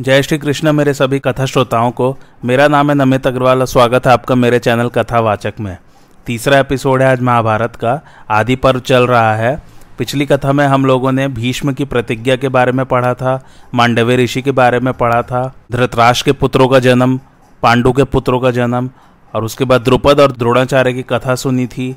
जय श्री कृष्ण मेरे सभी कथा श्रोताओं को। मेरा नाम है नमित अग्रवाल और स्वागत है आपका मेरे चैनल कथावाचक में। तीसरा एपिसोड है आज महाभारत का। आदि पर्व चल रहा है। पिछली कथा में हम लोगों ने भीष्म की प्रतिज्ञा के बारे में पढ़ा था, मांडव्य ऋषि के बारे में पढ़ा था, धृतराष्ट्र के पुत्रों का जन्म, पांडु के पुत्रों का जन्म, और उसके बाद द्रुपद और द्रोणाचार्य की कथा सुनी थी।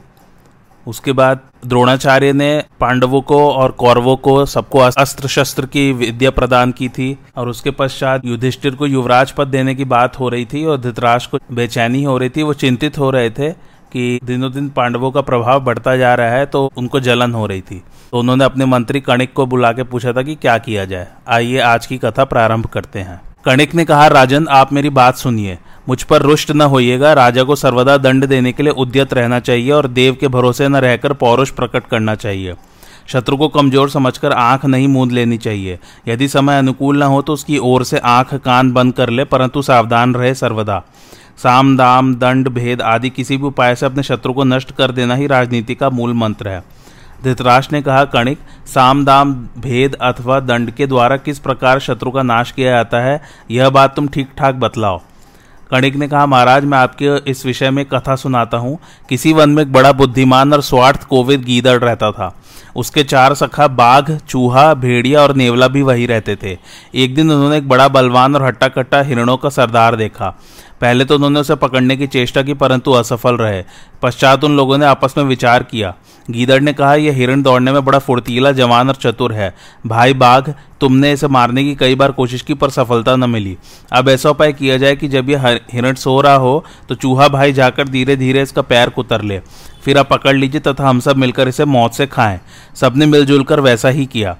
उसके बाद द्रोणाचार्य ने पांडवों को और कौरवों को सबको अस्त्र शस्त्र की विद्या प्रदान की थी, और उसके पश्चात युधिष्ठिर को युवराज पद देने की बात हो रही थी, और धृतराष्ट्र को बेचैनी हो रही थी। वो चिंतित हो रहे थे कि दिनों दिन पांडवों का प्रभाव बढ़ता जा रहा है तो उनको जलन हो रही थी। तो उन्होंने अपने मंत्री कणिक को बुला के पूछा था कि क्या किया जाए। आइए, आज की कथा प्रारंभ करते हैं। कणिक ने कहा, राजन, आप मेरी बात सुनिए। मुझ पर रुष्ट न होइएगा। राजा को सर्वदा दंड देने के लिए उद्यत रहना चाहिए और देव के भरोसे न रहकर पौरुष प्रकट करना चाहिए। शत्रु को कमज़ोर समझकर आँख नहीं मूंद लेनी चाहिए। यदि समय अनुकूल न हो तो उसकी ओर से आँख कान बंद कर ले, परंतु सावधान रहे सर्वदा। साम, दाम, दंड, भेद आदि किसी भी उपाय से अपने शत्रु को नष्ट कर देना ही राजनीति का मूल मंत्र है। धृतराष्ट्र ने कहा, कणिक, साम, दाम, भेद अथवा दंड के द्वारा किस प्रकार शत्रु का नाश किया जाता है, यह बात तुम ठीक ठाक बतलाओ। कणिक ने कहा, महाराज, मैं आपके इस विषय में कथा सुनाता हूँ। किसी वन में एक बड़ा बुद्धिमान और स्वार्थ कोविद गीदड़ रहता था। उसके चार सखा बाघ, चूहा, भेड़िया और नेवला भी वही रहते थे। एक दिन उन्होंने एक बड़ा बलवान और हट्टा कट्टा हिरणों का सरदार देखा। पहले तो उन्होंने उसे पकड़ने की चेष्टा की, परंतु असफल रहे। पश्चात उन लोगों ने आपस में विचार किया। गीदड़ ने कहा, यह हिरण दौड़ने में बड़ा फुर्तीला, जवान और चतुर है। भाई बाघ, तुमने इसे मारने की कई बार कोशिश की, पर सफलता न मिली। अब ऐसा उपाय किया जाए कि जब यह हिरण सो रहा हो तो चूहा भाई जाकर धीरे धीरे इसका पैर कुतर ले। फिर आप पकड़ लीजिए तथा हम सब मिलकर इसे मौत से खाएँ। सबने मिलजुल कर वैसा ही किया।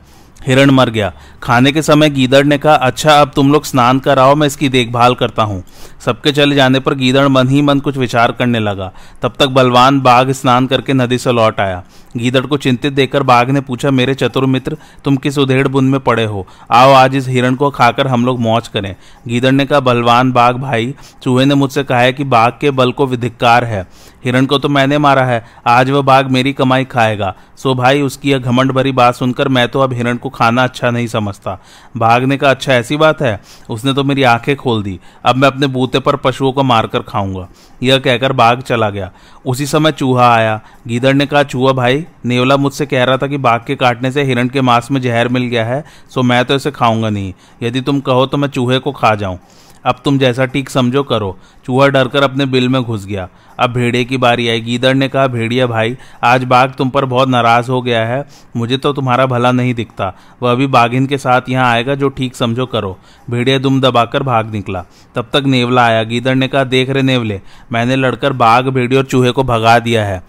हिरण मर गया। खाने के समय गीदड़ ने कहा अच्छा अब तुम लोग स्नान कराओ, मैं इसकी देखभाल करता हूँ। सबके चले जाने पर गीदड़ मन ही मन कुछ विचार करने लगा। तब तक बलवान बाघ स्नान करके नदी से लौट आया। गीदड़ को चिंतित देखकर बाघ ने पूछा, मेरे चतुर मित्र, तुम किस उधेड़ बुन में पड़े हो? आओ आज इस हिरण को खाकर हम लोग मौज करें। गीदड़ ने कहा, बलवान बाघ भाई, चूहे ने मुझसे कहा है कि बाघ के बल को विधिकार है। हिरण को तो मैंने मारा है, आज वह बाघ मेरी कमाई खाएगा। सो भाई, उसकी यह घमंड भरी बात सुनकर मैं तो अब हिरण को खाना अच्छा नहीं समझता। बाघ ने कहा अच्छा ऐसी बात है? उसने तो मेरी आँखें खोल दी। अब मैं अपने बूते पर पशुओं को मारकर खाऊँगा। यह कहकर बाघ चला गया। उसी समय चूहा आया। गीदड़ ने कहा, चूहा भाई, नेवला मुझसे कह रहा था कि बाघ के काटने से हिरण के मांस में जहर मिल गया है, सो मैं तो इसे खाऊँगा नहीं। यदि तुम कहो तो मैं चूहे को खा जाऊँ। अब तुम जैसा ठीक समझो करो। चूहा डरकर अपने बिल में घुस गया। अब भेड़िए की बारी आई। गीदड़ ने कहा, भेड़िया भाई, आज बाघ तुम पर बहुत नाराज़ हो गया है। मुझे तो तुम्हारा भला नहीं दिखता। वह अभी बाघिन के साथ यहाँ आएगा जो ठीक समझो करो। भेड़िया दुम दबाकर भाग निकला। तब तक नेवला आया। गीदड़ ने कहा, देख रहे नेवले, मैंने लड़कर बाघ भेड़िए और चूहे को भगा दिया है।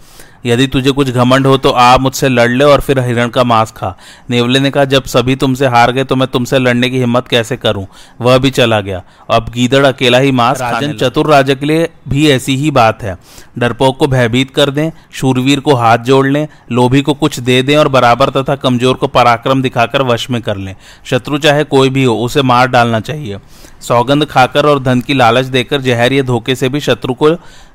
यदि तुझे कुछ घमंड हो तो आ मुझसे लड़ ले और फिर हिरण का मांस खा। नेवले ने कहा जब सभी तुमसे हार गए तो मैं तुमसे लड़ने की हिम्मत कैसे करूँ? वह भी चला गया। अब गीदड़ अकेला ही मांस राजन चतुर राजा के लिए भी ऐसी ही बात है। डरपोक को भयभीत कर दें शूरवीर को हाथ जोड़ लें लोभी को कुछ दे दें और बराबर तथा कमज़ोर को पराक्रम दिखाकर वश में कर लें। शत्रु चाहे कोई भी हो उसे मार डालना चाहिए। सौगंध खाकर और धन की लालच देकर जहरीय धोखे से भी शत्रु को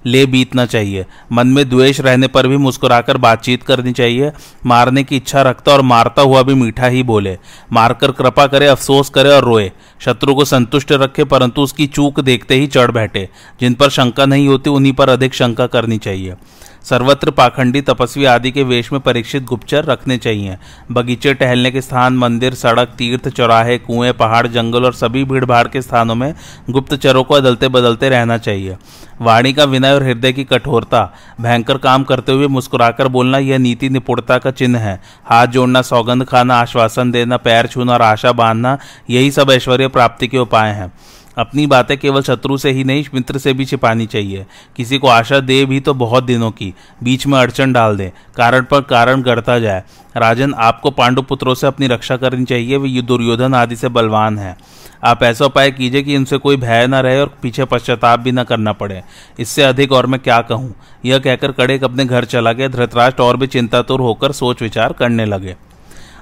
ले बीतना चाहिए। मन में द्वेष रहने पर भी मुस्कुराकर बातचीत करनी चाहिए। मारने की इच्छा रखता और मारता हुआ भी मीठा ही बोले। मारकर कृपा करे, अफसोस करे और रोए। शत्रु को संतुष्ट रखे, परंतु उसकी चूक देखते ही चढ़ बैठे। जिन पर शंका नहीं होती, उन्हीं पर अधिक शंका करनी चाहिए। सर्वत्र पाखंडी तपस्वी आदि के वेश में परीक्षित गुप्तचर रखने चाहिए। बगीचे टहलने के स्थान, मंदिर, सड़क, तीर्थ, चौराहे, कुएँ, पहाड़, जंगल और सभी भीड़ भाड़ के स्थानों में गुप्तचरों को बदलते बदलते रहना चाहिए। वाणी का विनय और हृदय की कठोरता, भयंकर काम करते हुए मुस्कुराकर बोलना यह नीति निपुणता का चिन्ह है। हाथ जोड़ना, सौगंध खाना, आश्वासन देना, पैर छूना और आशा बांधना, यही सब ऐश्वर्य प्राप्ति के उपाय हैं। अपनी बातें केवल शत्रु से ही नहीं, मित्र से भी छिपानी चाहिए। किसी को आशा दे भी तो बहुत दिनों की। बीच में अड़चन डाल दे। कारण पर कारण गढ़ता जाए। राजन, आपको पांडु पुत्रों से अपनी रक्षा करनी चाहिए। वे दुर्योधन आदि से बलवान है। आप ऐसा उपाय कीजिए कि इनसे कोई भय न रहे और पीछे पश्चाताप भी न करना पड़े। इससे अधिक और मैं क्या कहूँ? यह कहकर कड़ेक अपने घर चला गया। धृतराष्ट्र और भी चिंतातुर होकर सोच विचार करने लगे।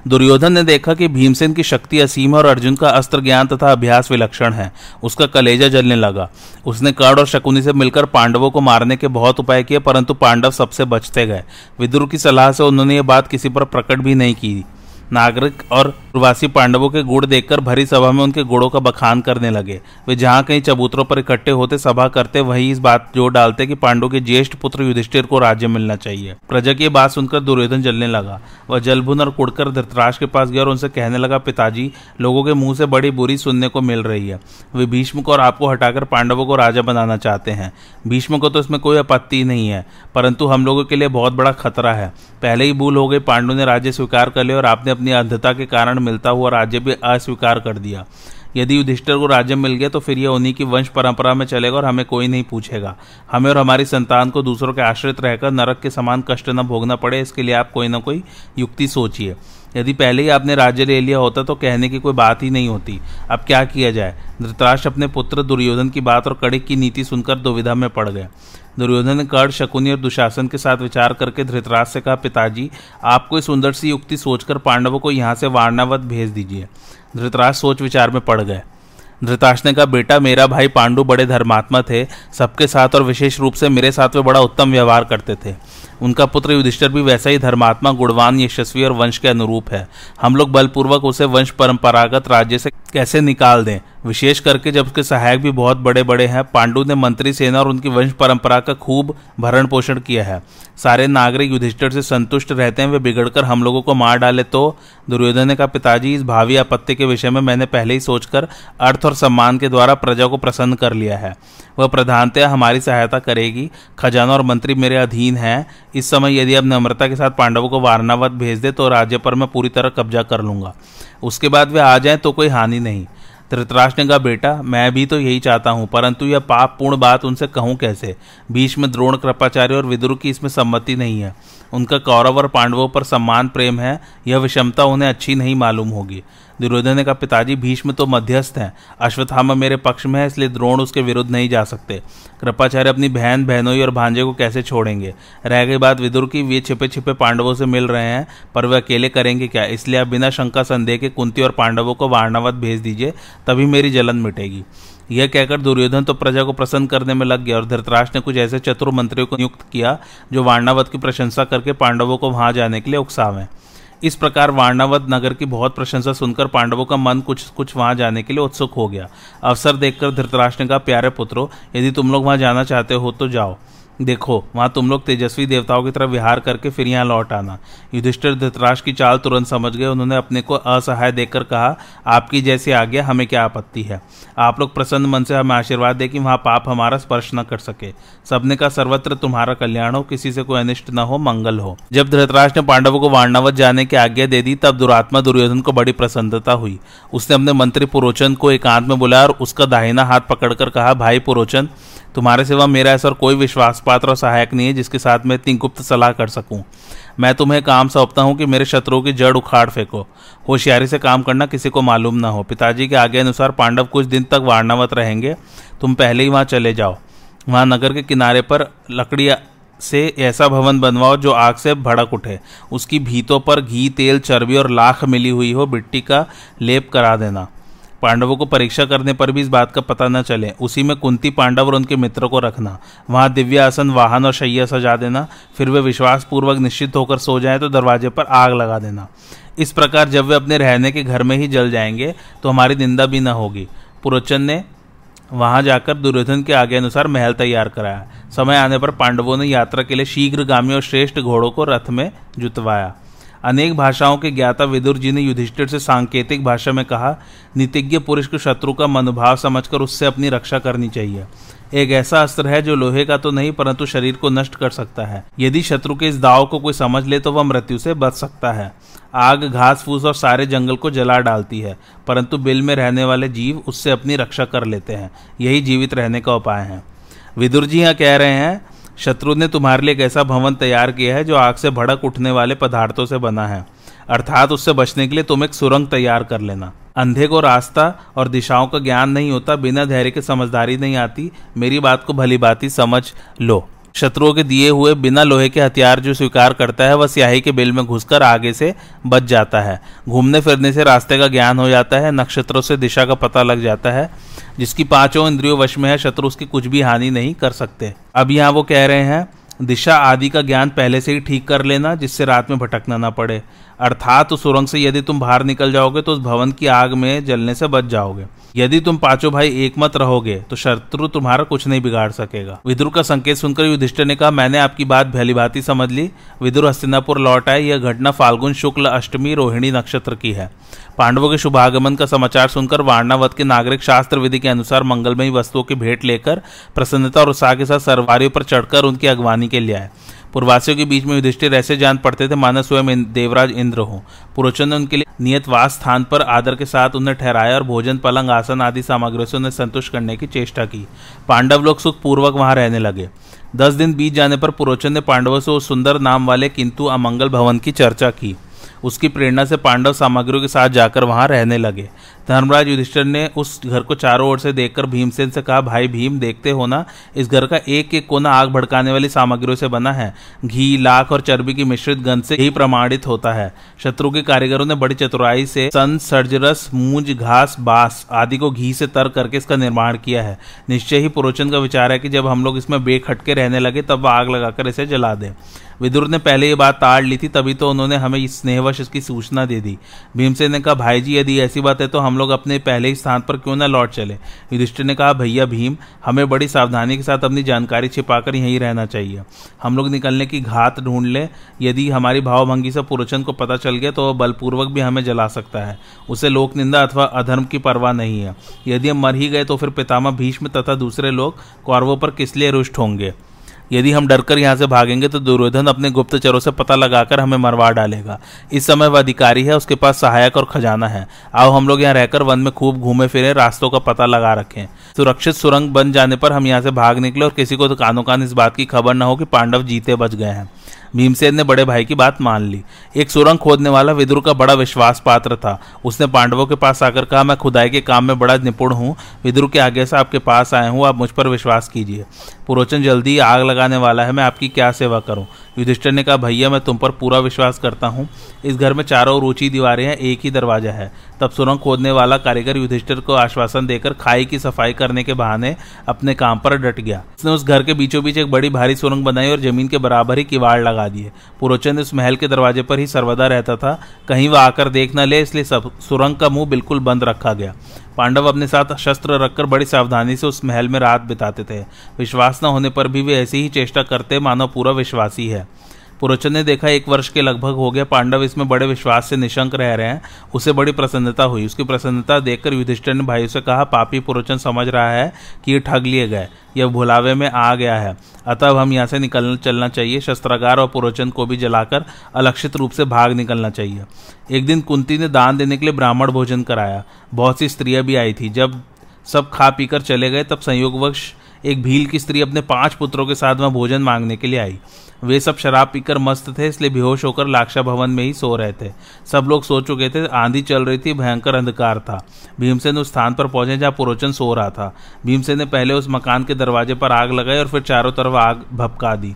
दुर्योधन ने देखा कि भीमसेन की शक्ति असीम और अर्जुन का अस्त्र ज्ञान तथा अभ्यास विलक्षण है। उसका कलेजा जलने लगा। उसने कर्ण और शकुनी से मिलकर पांडवों को मारने के बहुत उपाय किए, परंतु पांडव सबसे बचते गए। विदुर की सलाह से उन्होंने ये बात किसी पर प्रकट भी नहीं की। नागरिक और प्रवासी पांडवों के गुड़ देखकर भरी सभा में उनके गुड़ों का बखान करने लगे। वे जहाँ कहीं चबूतरों पर इकट्ठे होते सभा करते, वहीं इस बात ज़ोर डालते कि पांडु के ज्येष्ठ पुत्र युधिष्ठिर को राज्य मिलना चाहिए। प्रजा की बात सुनकर दुर्योधन जलने लगा। वह जलभुन और कुड़कर धृतराज के पास गया और उनसे कहने लगा, पिताजी, लोगों के मुँह से बड़ी बुरी सुनने को मिल रही है। वे भीष्म को और आपको हटाकर पांडवों को राजा बनाना चाहते हैं। भीष्म को तो इसमें कोई आपत्ति नहीं है, परंतु हम लोगों के लिए बहुत बड़ा खतरा है। पहले ही भूल हो गई पांडु ने राज्य स्वीकार कर लिया और आपने अपनी अंधता के कारण मिलता हुआ राज्य भी अस्वीकार कर दिया। यदि युधिष्ठिर को राज्य मिल गया तो फिर यह उन्हीं की वंश परंपरा में चलेगा और हमें कोई नहीं पूछेगा। हमें और हमारी संतान को दूसरों के आश्रित रहकर नरक के समान कष्ट न भोगना पड़े, इसके लिए आप कोई ना कोई युक्ति सोचिए। यदि पहले ही आपने राज्य ले लिया होता तो कहने की कोई बात ही नहीं होती। अब क्या किया जाए? धृतराष्ट्र अपने पुत्र दुर्योधन की बात और कड़िक की नीति सुनकर दुविधा में पड़ गए दुर्योधन ने कर्ण शकुनी और दुशासन के साथ विचार करके धृतराज से कहा, पिताजी, आपको इस सुंदर सी युक्ति सोचकर पांडवों को यहाँ से वारणावत भेज दीजिए। धृतराज सोच विचार में पड़ गए। धृतराज ने कहा, बेटा, मेरा भाई पांडु बड़े धर्मात्मा थे, सबके साथ और विशेष रूप से मेरे साथ वे बड़ा उत्तम व्यवहार करते थे। उनका पुत्र युधिष्ठर भी वैसा ही धर्मात्मा गुणवान, यशस्वी और वंश के अनुरूप है। हम लोग बलपूर्वक उसे वंश परंपरागत राज्य से कैसे निकाल दें? विशेष करके जब उसके सहायक भी बहुत बड़े बड़े हैं, पांडु ने मंत्री सेना और उनकी वंश परंपरा का खूब भरण पोषण किया है। सारे नागरिक युधिष्ठिर से संतुष्ट रहते हैं, वे बिगड़कर हम लोगों को मार डाले तो? दुर्योधन ने कहा, पिताजी, इस भावी आपत्ति के विषय में मैंने पहले ही सोचकर अर्थ और सम्मान के द्वारा प्रजा को प्रसन्न कर लिया है। वह प्रधानतया हमारी सहायता करेगी। खजाना और मंत्री मेरे अधीन है। इस समय यदि अब नम्रता के साथ पांडवों को वारणावत भेज दे तो राज्य पर मैं पूरी तरह कब्जा कर लूँगा। उसके बाद वे आ जाएँ तो कोई हानि नहीं। धृतराष्ट्र ने कहा, बेटा, मैं भी तो यही चाहता हूँ, परंतु यह पाप पूर्ण बात उनसे कहूँ कैसे? बीच में द्रोण कृपाचार्य और विदुर की इसमें सम्मति नहीं है। उनका कौरव और पांडवों पर सम्मान प्रेम है, यह विषमता उन्हें अच्छी नहीं मालूम होगी। दुर्योधन ने कहा पिताजी भीष्म तो मध्यस्थ हैं। अश्वत्थामा मेरे पक्ष में है, इसलिए द्रोण उसके विरुद्ध नहीं जा सकते। कृपाचार्य अपनी बहन, बहनोई और भांजे को कैसे छोड़ेंगे? रह गई बात विदुर की, वे छिपे छिपे पांडवों से मिल रहे हैं, पर वे अकेले करेंगे क्या? इसलिए आप बिना शंका संदेह के कुंती और पांडवों को वारणावत भेज दीजिए, तभी मेरी जलन मिटेगी। यह कहकर दुर्योधन तो प्रजा को प्रसन्न करने में लग गया, और धृतराष्ट्र ने कुछ ऐसे चतुर मंत्रियों को नियुक्त किया, जो वारणावत की प्रशंसा करके पांडवों को वहाँ जाने के लिए उकसावें इस प्रकार वारणावत नगर की बहुत प्रशंसा सुनकर पांडवों का मन कुछ कुछ वहाँ जाने के लिए उत्सुक हो गया। अवसर देखकर धृतराष्ट्र ने कहा, प्यारे पुत्रो, यदि तुम लोग वहाँ जाना चाहते हो तो जाओ। देखो, वहाँ तुम लोग तेजस्वी देवताओं की तरह विहार करके फिर यहाँ लौट आना। युधिष्ठिर धृतराष्ट्र की चाल तुरंत समझ गए। उन्होंने अपने को असहाय देखकर कहा, आपकी जैसी आज्ञा हमें क्या आपत्ति है? आप लोग प्रसन्न मन से हमें आशीर्वाद दे कि वहाँ पाप हमारा स्पर्श न कर सके। सबने का सर्वत्र तुम्हारा कल्याण हो, किसी से कोई अनिष्ट न हो, मंगल हो। जब धृतराज ने पांडवों को वारणावत जाने की आज्ञा दे दी, तब दुरात्मा दुर्योधन को बड़ी प्रसन्नता हुई। उसने अपने मंत्री पुरोचन को एकांत में बुलाया और उसका दाहिना हाथ पकड़कर कहा, भाई पुरोचन तुम्हारे सिवा मेरा ऐसा कोई विश्वास पात्र और सहायक नहीं है जिसके साथ मैं इतनी गुप्त सलाह कर सकूँ। मैं तुम्हें काम सौंपता हूँ कि मेरे शत्रुओं की जड़ उखाड़ फेंको। होशियारी से काम करना किसी को मालूम ना हो। पिताजी के आगे अनुसार पांडव कुछ दिन तक वारणावत रहेंगे। तुम पहले ही वहाँ चले जाओ। वहाँ नगर के किनारे पर लकड़ी से ऐसा भवन बनवाओ जो आग से भड़क उठे। उसकी भीतों पर घी, तेल, चर्बी और लाख मिली हुई हो। मिट्टी का लेप करा देना। पांडवों को परीक्षा करने पर भी इस बात का पता न चले। उसी में कुंती पांडव और उनके मित्रों को रखना। वहाँ दिव्य आसन वाहन और शैया सजा देना। फिर वे विश्वास पूर्वक निश्चित होकर सो जाएँ तो दरवाजे पर आग लगा देना। इस प्रकार जब वे अपने रहने के घर में ही जल जाएँगे तो हमारी निंदा भी न होगी। पुरोचन ने वहाँ जाकर दुर्योधन के आगे अनुसार महल तैयार कराया। समय आने पर पांडवों ने यात्रा के लिए शीघ्रगामी और श्रेष्ठ घोड़ों को रथ में जुतवाया। अनेक भाषाओं के ज्ञाता विदुर जी ने युधिष्ठिर से सांकेतिक भाषा में कहा नीतिज्ञ पुरुष को शत्रु का मनोभाव समझकर उससे अपनी रक्षा करनी चाहिए। एक ऐसा अस्त्र है जो लोहे का तो नहीं, परंतु शरीर को नष्ट कर सकता है। यदि शत्रु के इस दाव को कोई समझ ले तो वह मृत्यु से बच सकता है। आग, घास, फूस और सारे जंगल को जला डालती है, परंतु बिल में रहने वाले जीव उससे अपनी रक्षा कर लेते हैं। यही जीवित रहने का उपाय है। विदुर जी यहाँ कह रहे हैं शत्रु ने तुम्हारे लिए एक ऐसा भवन तैयार किया है जो आग से भड़क उठने वाले पदार्थों से बना है। अर्थात उससे बचने के लिए तुम एक सुरंग तैयार कर लेना। अंधे को रास्ता और दिशाओं का ज्ञान नहीं होता, बिना धैर्य के समझदारी नहीं आती। मेरी बात को भली बाती समझ लो। शत्रुओं के दिए हुए बिना लोहे के हथियार जो स्वीकार करता है, वह स्याही के बिल में घुसकर आगे से बच जाता है। घूमने फिरने से रास्ते का ज्ञान हो जाता है, नक्षत्रों से दिशा का पता लग जाता है। जिसकी पाँचों इंद्रियों वश में है, शत्रु उसकी कुछ भी हानि नहीं कर सकते। अब यहाँ वो कह रहे हैं, दिशा आदि का ज्ञान पहले से ही ठीक कर लेना, जिससे रात में भटकना ना पड़े। अर्थात उस सुरंग से यदि तुम बाहर निकल जाओगे तो उस भवन की आग में जलने से बच जाओगे। यदि तुम पाँचों भाई एक मत रहोगे तो शत्रु तुम्हारा कुछ नहीं बिगाड़ सकेगा। विदुर का संकेत सुनकर युधिष्ठिर ने कहा, मैंने आपकी बात भली समझ ली। विदुर हस्तिनापुर लौट आए। यह घटना फाल्गुन शुक्ल, अष्टमी, रोहिणी नक्षत्र की है। पांडवों के शुभागमन का समाचार सुनकर वारणावत के नागरिक शास्त्र विधि के अनुसार मंगलमयी वस्तुओं की भेंट लेकर, प्रसन्नता और उत्साह के साथ सरवारियों पर चढ़कर उनकी अगवानी के लिए आए। पूर्वासियों के बीच में युधिष्ठिर ऐसे जान पड़ते थे मानो स्वयं देवराज इंद्र हो। पुरोचन ने उनके लिए नियत वास स्थान पर आदर के साथ उन्हें ठहराया और भोजन, पलंग, आसन आदि सामग्रियों से उन्हें संतुष्ट करने की चेष्टा की। पांडव लोग सुखपूर्वक वहाँ रहने लगे। दस दिन बीत जाने पर पुरोचन ने पांडवों से उस सुंदर नाम वाले किंतु अमंगल भवन की चर्चा की। उसकी प्रेरणा से पांडव सामग्रियों के साथ जाकर वहाँ रहने लगे। धर्मराज युधिष्ठिर ने उस घर को चारों ओर से देखकर भीमसेन से कहा, भाई भीम, देखते हो ना, इस घर का एक एक कोना आग भड़काने वाली सामग्रियों से बना है। घी, लाख और चर्बी की मिश्रित गंध से ही प्रमाणित होता है। शत्रु के कारीगरों ने बड़ी चतुराई से सन, सर्जरस, मूंज, घास, बास आदि को घी से तर करके इसका निर्माण किया है। निश्चय ही पुरोचन का विचार है कि जब हम लोग इसमें बेखटके रहने लगे, तब वह आग लगाकर इसे जला दें। विदुर ने पहले ये बात ताड़ ली थी, तभी तो उन्होंने हमें स्नेहवश इसकी सूचना दे दी। भीमसेन ने कहा, भाई जी, यदि ऐसी बात है तो हम लोग अपने पहले ही स्थान पर क्यों ना लौट चले? युधिष्ठिर ने कहा, भैया भीम, हमें बड़ी सावधानी के साथ अपनी जानकारी छिपाकर यहीं रहना चाहिए। हम लोग निकलने की घात ढूंढ लें। यदि हमारी भावभंगी से पुरुषन को पता चल गया तो वह बलपूर्वक भी हमें जला सकता है। उसे लोक निंदा अथवा अधर्म की परवाह नहीं है। यदि हम मर ही गए तो फिर पितामह भीष्म तथा दूसरे लोग कौरवों पर किस लिए रुष्ट होंगे? यदि हम डरकर यहाँ से भागेंगे तो दुर्योधन अपने गुप्तचरों से पता लगाकर हमें मरवा डालेगा। इस समय वह अधिकारी है, उसके पास सहायक और खजाना है। आओ हम लोग यहाँ रहकर वन में खूब घूमे फिरे, रास्तों का पता लगा रखें। सुरक्षित सुरंग बन जाने पर हम यहाँ से भाग निकले और किसी को तो कानों कान इस बात की खबर न हो कि पांडव जीते बच गए हैं। भीमसेन ने बड़े भाई की बात मान ली। एक सुरंग खोदने वाला विदुर का बड़ा विश्वास पात्र था। उसने पांडवों के पास आकर कहा, मैं खुदाई के काम में बड़ा निपुण हूँ। विदुर के आगे से आपके पास आया हूँ। आप मुझ पर विश्वास कीजिए। पुरोचन, जल्दी आग लगाने वाला है। मैं आपकी क्या सेवा करूँ? युधिष्ठिर ने कहा, भैया, मैं तुम पर पूरा विश्वास करता हूँ। इस घर में चारों ओर ऊँची दीवारें हैं, एक ही दरवाज़ा है। तब सुरंग खोदने वाला कारीगर युधिष्ठिर को आश्वासन देकर खाई की सफ़ाई करने के बहाने अपने काम पर डट गया। उसने उस घर के बीचों बीच एक बड़ी भारी सुरंग बनाई और ज़मीन के बराबर ही किवाड़ लगा दिए। पुरोचन उस महल के दरवाजे पर ही सर्वदा रहता था। कहीं वह आकर देख न ले, इसलिए सुरंग का मुँह बिल्कुल बंद रखा गया। पांडव अपने साथ शस्त्र रखकर बड़ी सावधानी से उस महल में रात बिताते थे। विश्वास न होने पर भी वे ऐसी ही चेष्टा करते मानो पूरा विश्वासी है। पुरोचन ने देखा एक वर्ष के लगभग हो गया पांडव इसमें बड़े विश्वास से निशंक रह रहे हैं। उसे बड़ी प्रसन्नता हुई। उसकी प्रसन्नता देखकर युधिष्ठिर ने भाई से कहा, पापी पुरोचन, समझ रहा है कि ये ठग लिए गए। यह भुलावे में आ गया है। अतः हम यहाँ से निकलना, चलना चाहिए। शस्त्रागार और पुरोचन को भी जलाकर अलक्षित रूप से भाग निकलना चाहिए। एक दिन कुंती ने दान देने के लिए ब्राह्मण भोजन कराया। बहुत सी स्त्रियाँ भी आई थी। जब सब खा पीकर चले गए, तब संयोगवश एक भील की स्त्री अपने पाँच पुत्रों के साथ वहाँ भोजन मांगने के लिए आई। वे सब शराब पीकर मस्त थे, इसलिए बेहोश होकर लाक्षा भवन में ही सो रहे थे। सब लोग सो चुके थे, आंधी चल रही थी, भयंकर अंधकार था। भीमसेन उस स्थान पर पहुँचे जहाँ पुरोचन सो रहा था। भीमसेन ने पहले उस मकान के दरवाजे पर आग लगाई और फिर चारों तरफ़ आग भपका दी।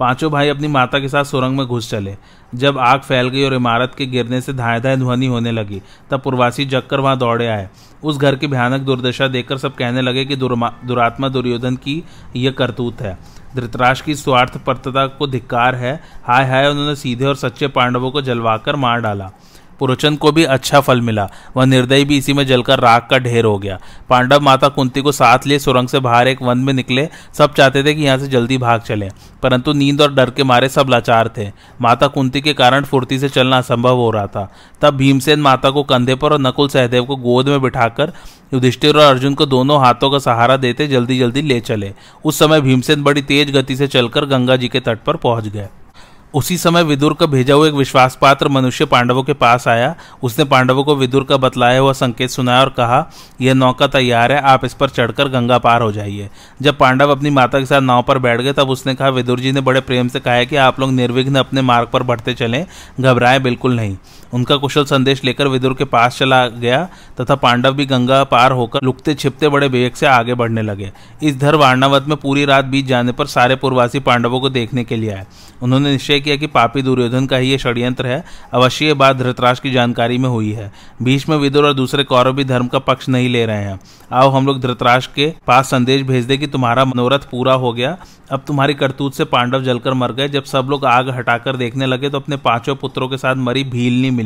पाँचों भाई अपनी माता के साथ सुरंग में घुस चले। जब आग फैल गई और इमारत के गिरने से धाए धाए ध्वनि होने लगी, तब पूर्वासी जगकर वहाँ दौड़े आए। उस घर की भयानक दुर्दशा देखकर सब कहने लगे कि दुरात्मा दुर्योधन की यह करतूत है। धृतराज की स्वार्थपरता को धिक्कार है। हाय हाय उन्होंने सीधे और सच्चे पांडवों को जलवाकर मार डाला। पुरोचन को भी अच्छा फल मिला। वह निर्दयी भी इसी में जलकर राख का ढेर हो गया। पांडव माता कुंती को साथ लिए सुरंग से बाहर एक वन में निकले। सब चाहते थे कि यहाँ से जल्दी भाग चले, परंतु नींद और डर के मारे सब लाचार थे। माता कुंती के कारण फुर्ती से चलना असंभव हो रहा था। तब भीमसेन माता को कंधे पर और नकुल सहदेव को गोद में बिठाकर युधिष्ठिर और अर्जुन को दोनों हाथों का सहारा देते जल्दी जल्दी ले चले। उस समय भीमसेन बड़ी तेज गति से चलकर गंगा जी के तट पर पहुँच गए। उसी समय विदुर का भेजा हुआ एक विश्वास पात्र मनुष्य पांडवों के पास आया। उसने पांडवों को विदुर का बतलाया हुआ संकेत सुनाया और कहा यह नौका तैयार है, आप इस पर चढ़कर गंगा पार हो जाइए। जब पांडव अपनी माता के साथ नाव पर बैठ गए, तब उसने कहा, विदुर जी ने बड़े प्रेम से कहा कि आप लोग निर्विघ्न अपने मार्ग पर बढ़ते चलें, घबराएँ बिल्कुल नहीं। उनका कुशल संदेश लेकर विदुर के पास चला गया, तथा पांडव भी गंगा पार होकर लुकते छिपते बड़े वेग से आगे बढ़ने लगे। इस धर वारणावत में पूरी रात बीत जाने पर सारे पूर्वासी पांडवों को देखने के लिए आए। उन्होंने निश्चय किया कि पापी दुर्योधन का ही ये षड्यंत्र है, अवश्य ये बात धृतराज की जानकारी में हुई है। भीष्म, विदुर और दूसरे कौरव भी धर्म का पक्ष नहीं ले रहे हैं। आओ हम लोग धृतराज के पास संदेश भेज दे कि तुम्हारा मनोरथ पूरा हो गया। अब तुम्हारी करतूत से पांडव जलकर मर गए। जब सब लोग आग हटाकर देखने लगे तो अपने पाँचों पुत्रों के साथ मरी भील नहीं मिली।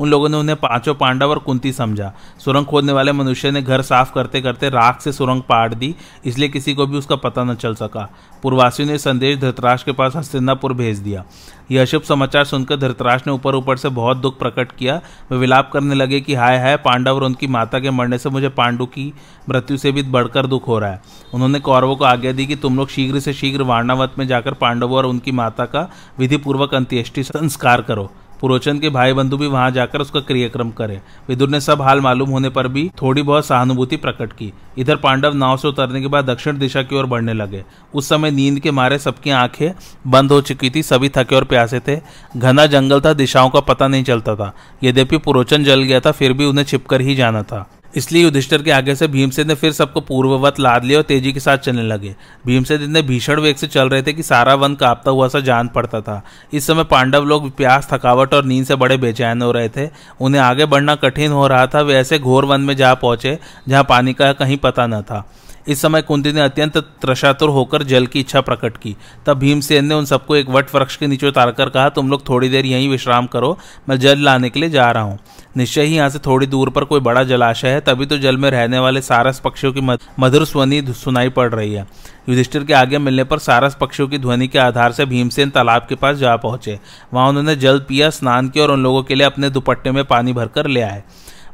उन लोगों ने उन्हें पाँचों पांडव और कुंती समझा। सुरंग खोदने वाले मनुष्य ने घर साफ़ करते करते राख से सुरंग पाट दी, इसलिए किसी को भी उसका पता न चल सका। पूर्वासियों ने संदेश धृतराज के पास हस्तिनापुर भेज दिया। यह शुभ समाचार सुनकर धृतराज ने ऊपर ऊपर से बहुत दुख प्रकट किया। वे विलाप करने लगे कि हाय हाय, पांडव और उनकी माता के मरने से मुझे पांडु की मृत्यु से भी बढ़कर दुख हो रहा है। उन्होंने कौरवों को आज्ञा दी कि तुम लोग शीघ्र से शीघ्र वारणावत में जाकर पांडवों और उनकी माता का विधि पूर्वक अंत्येष्टि संस्कार करो। पुरोचन के भाई बंधु भी वहाँ जाकर उसका क्रियाक्रम करें। विदुर ने सब हाल मालूम होने पर भी थोड़ी बहुत सहानुभूति प्रकट की। इधर पांडव नाव से उतरने के बाद दक्षिण दिशा की ओर बढ़ने लगे। उस समय नींद के मारे सबकी आँखें बंद हो चुकी थी, सभी थके और प्यासे थे। घना जंगल था, दिशाओं का पता नहीं चलता था। यद्यपि पुरोचन जल गया था, फिर भी उन्हें छिपकर ही जाना था। इसलिए युधिष्ठर के आगे से भीमसेन ने फिर सबको पूर्ववत लाद लिया और तेज़ी के साथ चलने लगे। भीमसेन इतने भीषण वेग से चल रहे थे कि सारा वन कांपता हुआ सा जान पड़ता था। इस समय पांडव लोग प्यास, थकावट और नींद से बड़े बेचैन हो रहे थे। उन्हें आगे बढ़ना कठिन हो रहा था। वे ऐसे घोर वन में जा पहुँचे, जहाँ पानी का कहीं पता न था। इस समय कुंती ने अत्यंत त्रशातुर होकर जल की इच्छा प्रकट की। तब भीमसेन ने उन सबको एक वट वृक्ष के नीचे उतारकर कहा, तुम लोग थोड़ी देर यहीं विश्राम करो। मैं जल लाने के लिए जा रहा हूँ। निश्चय ही यहाँ से थोड़ी दूर पर कोई बड़ा जलाशय है, तभी तो जल में रहने वाले सारस पक्षियों की मधुर ध्वनि सुनाई पड़ रही है। युधिष्ठिर के आगे मिलने पर सारस पक्षियों की ध्वनि के आधार से भीमसेन तालाब के पास जा पहुँचे। वहाँ उन्होंने जल पिया, स्नान किया और उन लोगों के लिए अपने दुपट्टे में पानी भरकर ले आए।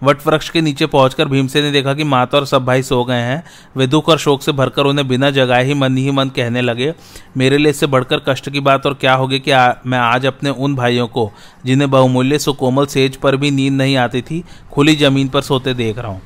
वट वृक्ष के नीचे पहुंचकर भीमसेन ने देखा कि माता और सब भाई सो गए हैं। वे दुख और शोक से भरकर उन्हें बिना जगाए ही मन ही मन कहने लगे मेरे लिए इससे बढ़कर कष्ट की बात और क्या होगी कि आ, मैं आज अपने उन भाइयों को जिन्हें बहुमूल्य सुकोमल सेज पर भी नींद नहीं आती थी खुली ज़मीन पर सोते देख रहा हूँ।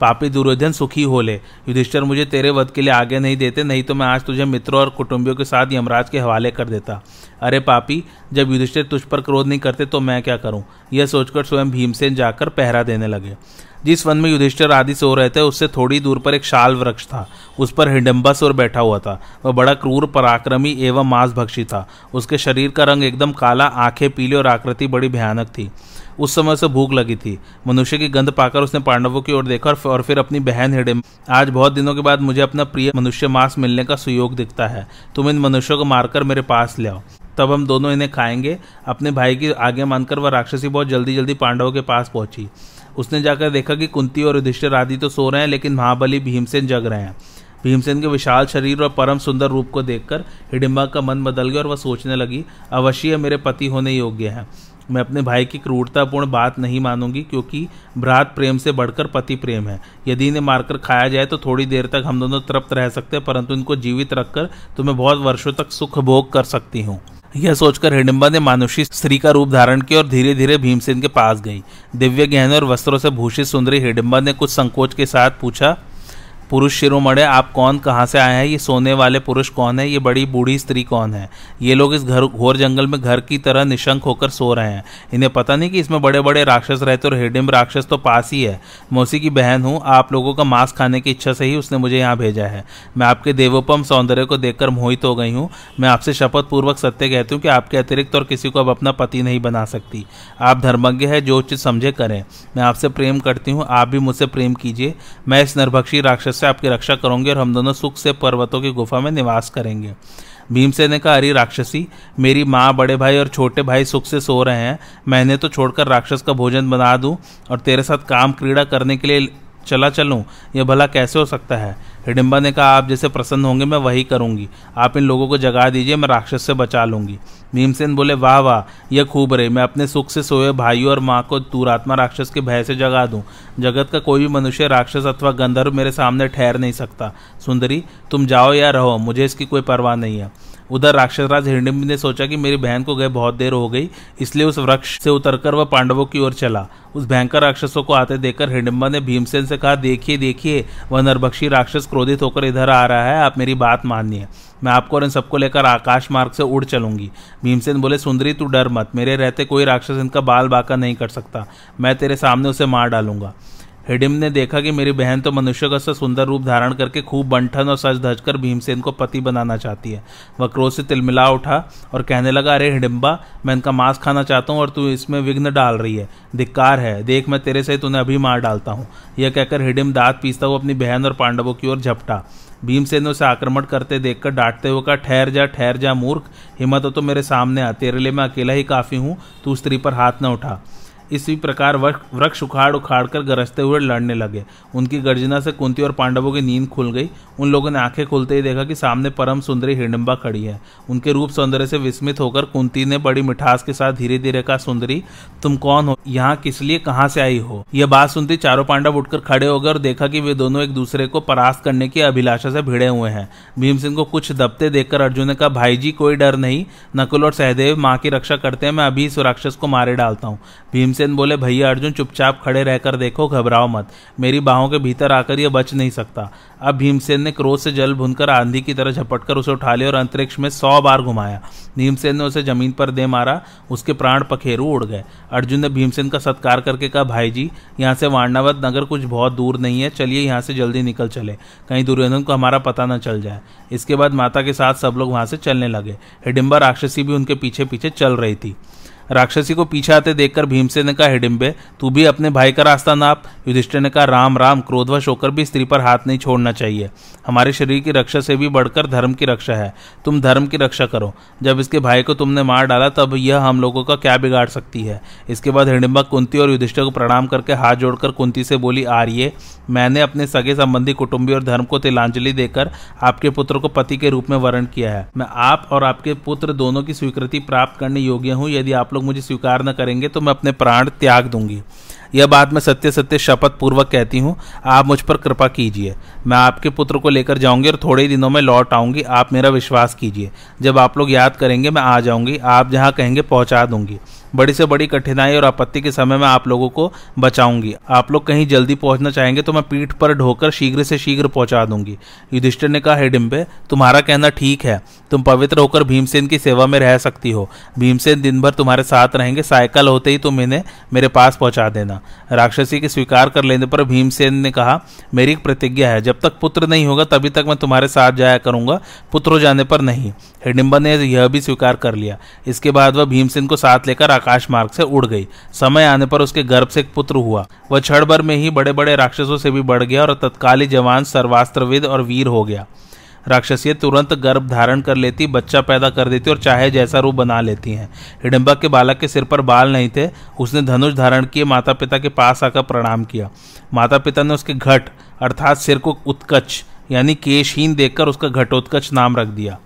पापी दुर्योधन सुखी हो ले। युधिष्ठर मुझे तेरे वध के लिए आगे नहीं देते नहीं तो मैं आज तुझे मित्रों और कुटुंबियों के साथ यमराज के हवाले कर देता। अरे पापी, जब युधिष्ठिर तुझ पर क्रोध नहीं करते तो मैं क्या करूँ? यह सोचकर स्वयं भीमसेन जाकर पहरा देने लगे। जिस वन में युधिष्ठिर आदि सो रहे थे, उससे थोड़ी दूर पर एक शाल वृक्ष था। उस पर हिडम्बासुर बैठा हुआ था। वह बड़ा क्रूर, पराक्रमी एवं मांसभक्षी था। उसके शरीर का रंग एकदम काला, आँखें पीली और आकृति बड़ी भयानक थी। उस समय से भूख लगी थी। मनुष्य की गंध पाकर उसने पांडवों की ओर देखा और फिर अपनी बहन हिडिम आज बहुत दिनों के बाद मुझे अपना प्रिय मनुष्य मांस मिलने का सुयोग दिखता है। तुम इन मनुष्यों को मारकर मेरे पास ले आओ। तब हम दोनों इन्हें खाएँगे। अपने भाई की आगे मानकर वह राक्षसी बहुत जल्दी जल्दी पांडवों के पास पहुँची। उसने जाकर देखा कि कुंती और युधिष्ठिर आदि तो सो रहे हैं, लेकिन महाबली भीमसेन जग रहे हैं। भीमसेन के विशाल शरीर और परम सुंदर रूप को देखकर हिडिम्बा का मन बदल गया और वह सोचने लगी, अवश्य मेरे पति होने योग्य है। मैं अपने भाई की क्रूरतापूर्ण बात नहीं मानूँगी, क्योंकि भ्रात प्रेम से बढ़कर पति प्रेम है। यदि इन्हें मारकर खाया जाए तो थोड़ी देर तक हम दोनों तृप्त रह सकते हैं, परंतु इनको जीवित रखकर तो मैं बहुत वर्षों तक सुख भोग कर सकती हूँ। यह सोचकर हिडिम्बा ने मानुषी स्त्री का रूप धारण किया और धीरे धीरे भीमसेन के पास गई। दिव्य गहने और वस्त्रों से भूषित सुंदरी हिडिम्बा ने कुछ संकोच के साथ पूछा पुरुष शिरोमणे, आप कौन, कहाँ से आए हैं? ये सोने वाले पुरुष कौन है? ये बड़ी बूढ़ी स्त्री कौन है? ये लोग इस घर, घोर जंगल में घर की तरह निशंक होकर सो रहे हैं। इन्हें पता नहीं कि इसमें बड़े बड़े राक्षस रहते और हिडिम राक्षस तो पास ही है। मौसी की बहन हूँ, आप लोगों का मांस खाने की इच्छा से ही उसने मुझे यहाँ भेजा है। मैं आपके देवोपम सौंदर्य को देखकर मोहित हो गई हूँ। मैं आपसे शपथ पूर्वक सत्य कहती हूँ कि आपके अतिरिक्त और किसी को अब अपना पति नहीं बना सकती। आप धर्मज्ञ है, जो उचित समझे करें। मैं आपसे प्रेम करती हूँ, आप भी मुझसे प्रेम कीजिए। मैं इस नरभक्षी राक्षस से आपकी रक्षा करूँगी और हम दोनों सुख से पर्वतों की गुफा में निवास करेंगे। भीमसेन ने कहा, अरे राक्षसी, मेरी माँ, बड़े भाई और छोटे भाई सुख से सो रहे हैं। मैंने तो छोड़कर राक्षस का भोजन बना दूँ और तेरे साथ काम क्रीड़ा करने के लिए चला चलूँ। यह भला कैसे हो सकता है? हिडिम्बा ने कहा, आप जैसे प्रसन्न होंगे, मैं वही करूँगी। आप इन लोगों को जगा दीजिए, मैं राक्षस से बचा लूँगी। भीमसेन बोले, वाह वाह यह खूब रहे। मैं अपने सुख से सोए भाइयों और माँ को दूरात्मा राक्षस के भय से जगा दूँ। जगत का कोई भी मनुष्य, राक्षस अथवा गंधर्व मेरे सामने ठहर नहीं सकता। सुंदरी, तुम जाओ या रहो, मुझे इसकी कोई परवाह नहीं है। उधर राक्षसराज हिरण्यम ने सोचा कि मेरी बहन को गए बहुत देर हो गई, इसलिए उस वृक्ष से उतरकर वह पांडवों की ओर चला। उस भयंकर राक्षसों को आते देखकर हिडिम्बा ने भीमसेन से कहा, देखिए देखिए, वह नरभक्षी राक्षस क्रोधित होकर इधर आ रहा है, आप मेरी बात मानिए। मैं आपको और इन सबको लेकर आकाश मार्ग से उड़ चलूँगी। भीमसेन बोले, सुंदरी, तू डर मत, मेरे रहते कोई राक्षस इनका बाल बाका नहीं कर सकता। मैं तेरे सामने उसे मार डालूँगा। हिडिम ने देखा कि मेरी बहन तो मनुष्य का सा सुंदर रूप धारण करके खूब बंठन और सज धज कर भीमसेन को पति बनाना चाहती है। वह क्रोध से तिलमिला उठा और कहने लगा, अरे हिडिम्बा, मैं इनका मांस खाना चाहता हूँ और तू इसमें विघ्न डाल रही है। धिक्कार है, देख मैं तेरे से उन्हें अभी मार डालता हूँ। यह कहकर हिडिम दांत पीसता हुआ अपनी बहन और पांडवों की ओर झपटा। भीमसेन ने उसे आक्रमण करते देखकर डांटते हुए कहा, ठहर जा ठहर जा मूर्ख, हिम्मत हो तो मेरे सामने आ, तेरे लिए मैं अकेला ही काफ़ी हूँ, तू स्त्री पर हाथ न उठा। इसी प्रकार वृक्ष उखाड़ उखाड़ कर गरजते हुए लड़ने लगे। उनकी गर्जना से कुंती और पांडवों की नींद खुल गई। उन लोगों ने आँखें खुलते ही देखा कि सामने परम सुंदरी हिडिम्बा खड़ी है। उनके रूप सौंदर्य से विस्मित होकर कुंती ने बड़ी मिठास के साथ धीरे धीरे कहा, सुंदरी, तुम कौन हो? यहाँ किस लिए कहाँ से आई हो? यह बात सुनती चारों पांडव उठकर खड़े हो गए और देखा कि वे दोनों एक दूसरे को परास्त करने की अभिलाषा से भिड़े हुए हैं। भीमसिंह को कुछ दबते देखकर अर्जुन ने कहा, भाई जी, कोई डर नहीं। नकुल और सहदेव माँ की रक्षा करते हैं। मैं अभी इस राक्षस को मारे डालता हूँ। भीमसेन बोले, भैया अर्जुन, चुपचाप खड़े रहकर देखो, घबराओ मत। मेरी बाहों के भीतर आकर यह बच नहीं सकता। अब भीमसेन ने क्रोध से जल भुनकर आंधी की तरह झपटकर उसे उठा लिया और अंतरिक्ष में सौ बार घुमाया। भीमसेन ने उसे ज़मीन पर दे मारा, उसके प्राण पखेरु उड़ गए। अर्जुन ने भीमसेन का सत्कार करके कहा, भाई जी, यहाँ से वारणावत नगर कुछ बहुत दूर नहीं है, चलिए यहाँ से जल्दी निकल चले। कहीं दुर्योधन को हमारा पता न चल जाए। इसके बाद माता के साथ सब लोग वहाँ से चलने लगे। हिडिम्बा राक्षसी भी उनके पीछे पीछे चल रही थी। राक्षसी को पीछे आते देखकर भीमसेन ने कहा हिडिम्बे तू भी अपने भाई का रास्ता नाप। युधिष्ठिर ने कहा, राम राम, क्रोधवश होकर भी स्त्री पर हाथ नहीं छोड़ना चाहिए। हमारे शरीर की रक्षा से भी बढ़कर धर्म की रक्षा है। तुम धर्म की रक्षा करो। जब इसके भाई को तुमने मार डाला, तब यह हम लोगों का क्या बिगाड़ सकती है? इसके बाद हिडिम्बा कुंती और युधिष्ठिर को प्रणाम करके हाथ जोड़कर कुंती से बोली, आर्य, मैंने अपने सगे संबंधी कुटुंबी और धर्म को तिलांजलि देकर आपके पुत्र को पति के रूप में वर्ण किया है। मैं आप और आपके पुत्र दोनों की स्वीकृति प्राप्त करने योग्य हूँ। यदि आप लोग मुझे स्वीकार न करेंगे तो मैं अपने प्राण त्याग दूँगी। यह बात मैं सत्य सत्य शपथ पूर्वक कहती हूँ। आप मुझ पर कृपा कीजिए। मैं आपके पुत्र को लेकर जाऊँगी और थोड़े दिनों में लौट आऊँगी। आप मेरा विश्वास कीजिए। जब आप लोग याद करेंगे, मैं आ जाऊँगी। आप जहाँ कहेंगे, पहुँचा दूँगी। बड़ी से बड़ी कठिनाई और आपत्ति के समय में आप लोगों को बचाऊँगी। आप लोग कहीं जल्दी पहुँचना चाहेंगे तो मैं पीठ पर ढोकर शीघ्र से शीघ्र पहुँचा दूँगी। युधिष्ठिर ने कहा डिम्बे तुम्हारा कहना ठीक है। तुम पवित्र होकर भीमसेन की सेवा में रह सकती हो। भीमसेन दिन भर तुम्हारे साथ रहेंगे। साइकिल होते ही तुम इन्हें मेरे पास पहुँचा देना। राक्षसी के स्वीकार कर लेने पर भीमसेन ने कहा, मेरी एक प्रतिज्ञा है। जब तक पुत्र नहीं होगा, तभी तक मैं तुम्हारे साथ जाया करूँगा। पुत्र जाने पर नहीं। हिडिम्बा ने यह भी स्वीकार कर लिया। इसके बाद वह भीमसेन को साथ लेकर आकाश मार्ग से उड़ गई। समय आने पर उसके गर्भ से एक पुत्र हुआ। वह क्षण भर में ही बड़े बड़े राक्षसों से भी बढ़ गया और तत्काली जवान सर्वास्त्रविद और वीर हो गया। राक्षसी तुरंत गर्भ धारण कर लेती, बच्चा पैदा कर देती और चाहे जैसा रूप बना लेती हैं। हिडम्बा के बालक के सिर पर बाल नहीं थे, उसने धनुष धारण किए माता पिता के पास आकर प्रणाम किया। माता पिता ने उसके घट, अर्थात सिर को उत्कच, यानी केशहीन देखकर उसका घटोत्कच नाम रख दिया।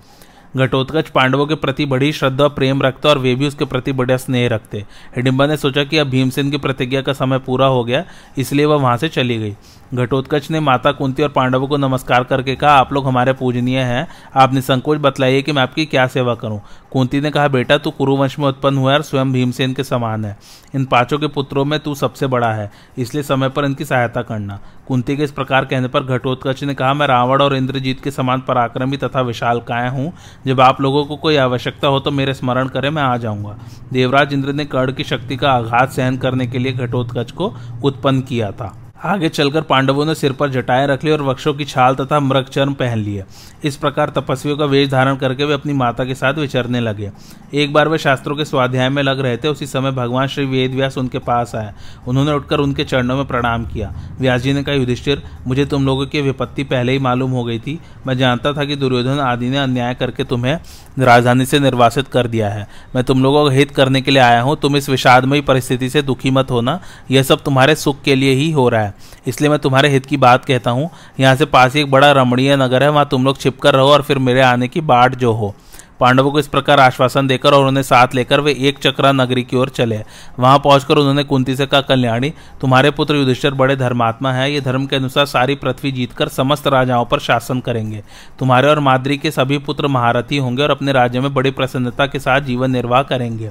घटोत्कच पांडवों के प्रति बड़ी श्रद्धा और प्रेम रखते और वे भी उसके प्रति बड़े स्नेह रखते। हिडिम्बा ने सोचा कि अब भीमसेन की प्रतिज्ञा का समय पूरा हो गया, इसलिए वह वहाँ से चली गई। घटोत्कच ने माता कुंती और पांडवों को नमस्कार करके कहा, आप लोग हमारे पूजनीय हैं। आप निसंकोच बतलाइए कि मैं आपकी क्या सेवा करूँ? कुंती ने कहा, बेटा, तू कुरुवंश में उत्पन्न हुआ और स्वयं भीमसेन के समान है। इन पाँचों के पुत्रों में तू सबसे बड़ा है, इसलिए समय पर इनकी सहायता करना। कुंती के इस प्रकार कहने पर घटोत्कच ने कहा, मैं रावण और इंद्रजीत के समान पराक्रमी तथा विशाल काय हूँ। जब आप लोगों को कोई आवश्यकता हो तो मेरे स्मरण करें, मैं आ जाऊँगा। देवराज इंद्र ने कर्ण की शक्ति का आघात सहन करने के लिए घटोत्कच को उत्पन्न किया था। आगे चलकर पांडवों ने सिर पर जटाएँ रख ली और वृक्षों की छाल तथा मृगचर्म पहन लिए। इस प्रकार तपस्वियों का वेश धारण करके वे अपनी माता के साथ विचरने लगे। एक बार वे शास्त्रों के स्वाध्याय में लग रहे थे, उसी समय भगवान श्री वेद व्यास उनके पास आए। उन्होंने उठकर उनके चरणों में प्रणाम किया। व्यास जी ने कहा, युधिष्ठिर, मुझे तुम लोगों की विपत्ति पहले ही मालूम हो गई थी। मैं जानता था कि दुर्योधन आदि ने अन्याय करके तुम्हें राजधानी से निर्वासित कर दिया है। मैं तुम लोगों का हित करने के लिए आया हूँ। तुम इस विषादमयी परिस्थिति से दुखी मत होना। यह सब तुम्हारे सुख के लिए ही हो रहा है। इसलिए मैं तुम्हारे हित की बात कहता हूँ। यहाँ से पास ही एक बड़ा रमणीय नगर है, वहाँ तुम लोग छिपकर रहो और फिर मेरे आने की बाट जो हो। पांडवों को इस प्रकार आश्वासन देकर और उन्हें साथ लेकर वे एक चक्रा नगरी की ओर चले। वहाँ पहुंचकर उन्होंने कुंती से कहा कल्याणी, तुम्हारे पुत्र युधिष्ठर बड़े धर्मात्मा है, ये धर्म के अनुसार सारी पृथ्वी जीतकर समस्त राजाओं पर शासन करेंगे। तुम्हारे और माद्री के सभी पुत्र महारथी होंगे और अपने राज्य में बड़ी प्रसन्नता के साथ जीवन निर्वाह करेंगे।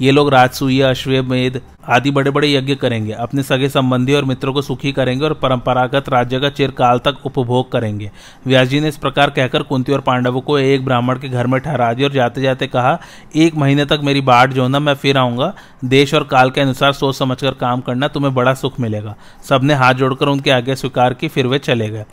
ये लोग राजसूय, अश्वमेध आदि बड़े बड़े यज्ञ करेंगे, अपने सगे संबंधी और मित्रों को सुखी करेंगे और परंपरागत राज्य का चिरकाल तक उपभोग करेंगे। व्यास जी ने इस प्रकार कहकर कुंती और पांडवों को एक ब्राह्मण के घर में ठहरा दिया और जाते जाते कहा, एक महीने तक मेरी बाट जो ना, मैं फिर आऊँगा। देश और काल के अनुसार सोच समझकर काम करना, तुम्हें बड़ा सुख मिलेगा। सबने हाथ जोड़कर उनके आगे स्वीकार की, फिर वे चले गए।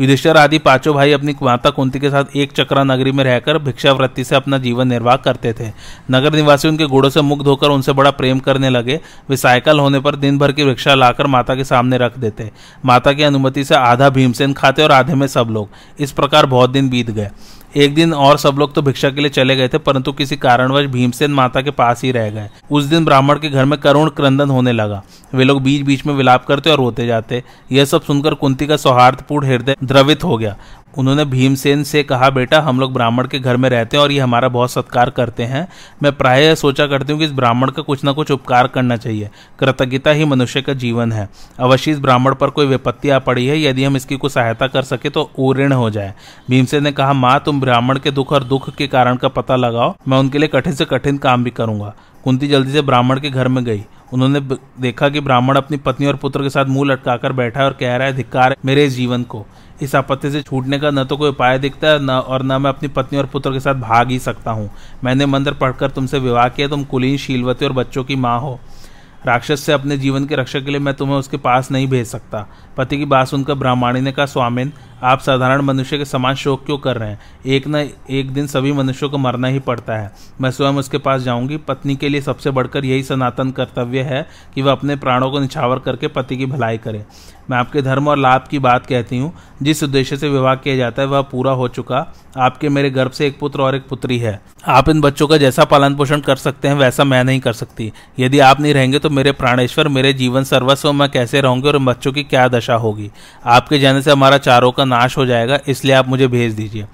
युधिष्ठर आदि पाँचों भाई अपनी माता कुंती के साथ एक चक्रा नगरी में रहकर भिक्षावृत्ति से अपना जीवन निर्वाह करते थे। नगर निवासी उनके घोड़ों से मुग्ध होकर उनसे बड़ा प्रेम करने लगे। वे साइकिल होने पर दिन भर की भिक्षा लाकर माता के सामने रख देते। माता की अनुमति से आधा भीमसेन खाते और आधे में सब लोग। इस प्रकार बहुत दिन बीत गए। एक दिन और सब लोग तो भिक्षा के लिए चले गए थे, परंतु किसी कारणवश भीमसेन माता के पास ही रह गए। उस दिन ब्राह्मण के घर में करुण क्रंदन होने लगा। वे लोग बीच बीच में विलाप करते और रोते जाते। यह सब सुनकर कुंती का सौहार्दपूर्ण हृदय द्रवित हो गया। उन्होंने भीमसेन से कहा, बेटा, हम लोग ब्राह्मण के घर में रहते हैं और ये हमारा बहुत सत्कार करते हैं। मैं प्राय सोचा करती हूँ कि इस ब्राह्मण का कुछ ना कुछ उपकार करना चाहिए। कृतज्ञता ही मनुष्य का जीवन है। अवश्य इस ब्राह्मण पर कोई विपत्ति आ पड़ी है। यदि हम इसकी कुछ सहायता कर सके तो ऊऋण हो जाए। भीमसेन ने कहा, माँ, तुम ब्राह्मण के दुख और दुख के कारण का पता लगाओ। मैं उनके लिए कठिन से कठिन काम भी करूँगा। कुंती जल्दी से ब्राह्मण के घर में गई। उन्होंने देखा कि ब्राह्मण अपनी पत्नी और पुत्र के साथ मुँह लटकाकर बैठा है और कह रहा है, धिक्कार मेरे जीवन को। इस आपत्ति से छूटने का न तो कोई उपाय दिखता है, न और न मैं अपनी पत्नी और पुत्र के साथ भाग ही सकता हूँ। मैंने मंत्र पढ़कर तुमसे विवाह किया, तुम कुलीन, शीलवती और बच्चों की माँ हो। राक्षस से अपने जीवन के रक्षा के लिए मैं तुम्हें उसके पास नहीं भेज सकता। पति की बात सुनकर ब्राह्मणी ने कहा, स्वामिन, आप साधारण मनुष्य के समान शोक क्यों कर रहे हैं? एक न एक दिन सभी मनुष्यों को मरना ही पड़ता है। मैं स्वयं उसके पास जाऊँगी। पत्नी के लिए सबसे बढ़कर यही सनातन कर्तव्य है कि वह अपने प्राणों को निछावर करके पति की भलाई करे। मैं आपके धर्म और लाभ की बात कहती हूँ। जिस उद्देश्य से विवाह किया जाता है, वह पूरा हो चुका। आपके मेरे गर्भ से एक पुत्र और एक पुत्री है। आप इन बच्चों का जैसा पालन पोषण कर सकते हैं, वैसा मैं नहीं कर सकती। यदि आप नहीं रहेंगे तो मेरे प्राणेश्वर, मेरे जीवन सर्वस्व, मैं कैसे रहूँगी और बच्चों की क्या दशा होगी। आपके जाने से हमारा चारों का नाश हो जाएगा, इसलिए आप मुझे भेज दीजिए।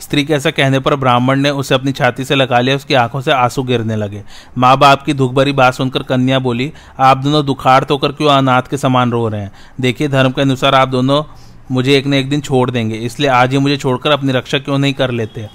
स्त्री के ऐसा कहने पर ब्राह्मण ने उसे अपनी छाती से लगा लिया, उसकी आँखों से आँसू गिरने लगे। माँ बाप की दुख भरी बात सुनकर कन्या बोली, आप दोनों दुखार्त होकर क्यों अनाथ के समान रो रहे हैं? देखिए, धर्म के अनुसार आप दोनों मुझे एक न एक दिन छोड़ देंगे, इसलिए आज ही मुझे छोड़कर अपनी रक्षा क्यों नहीं कर लेते?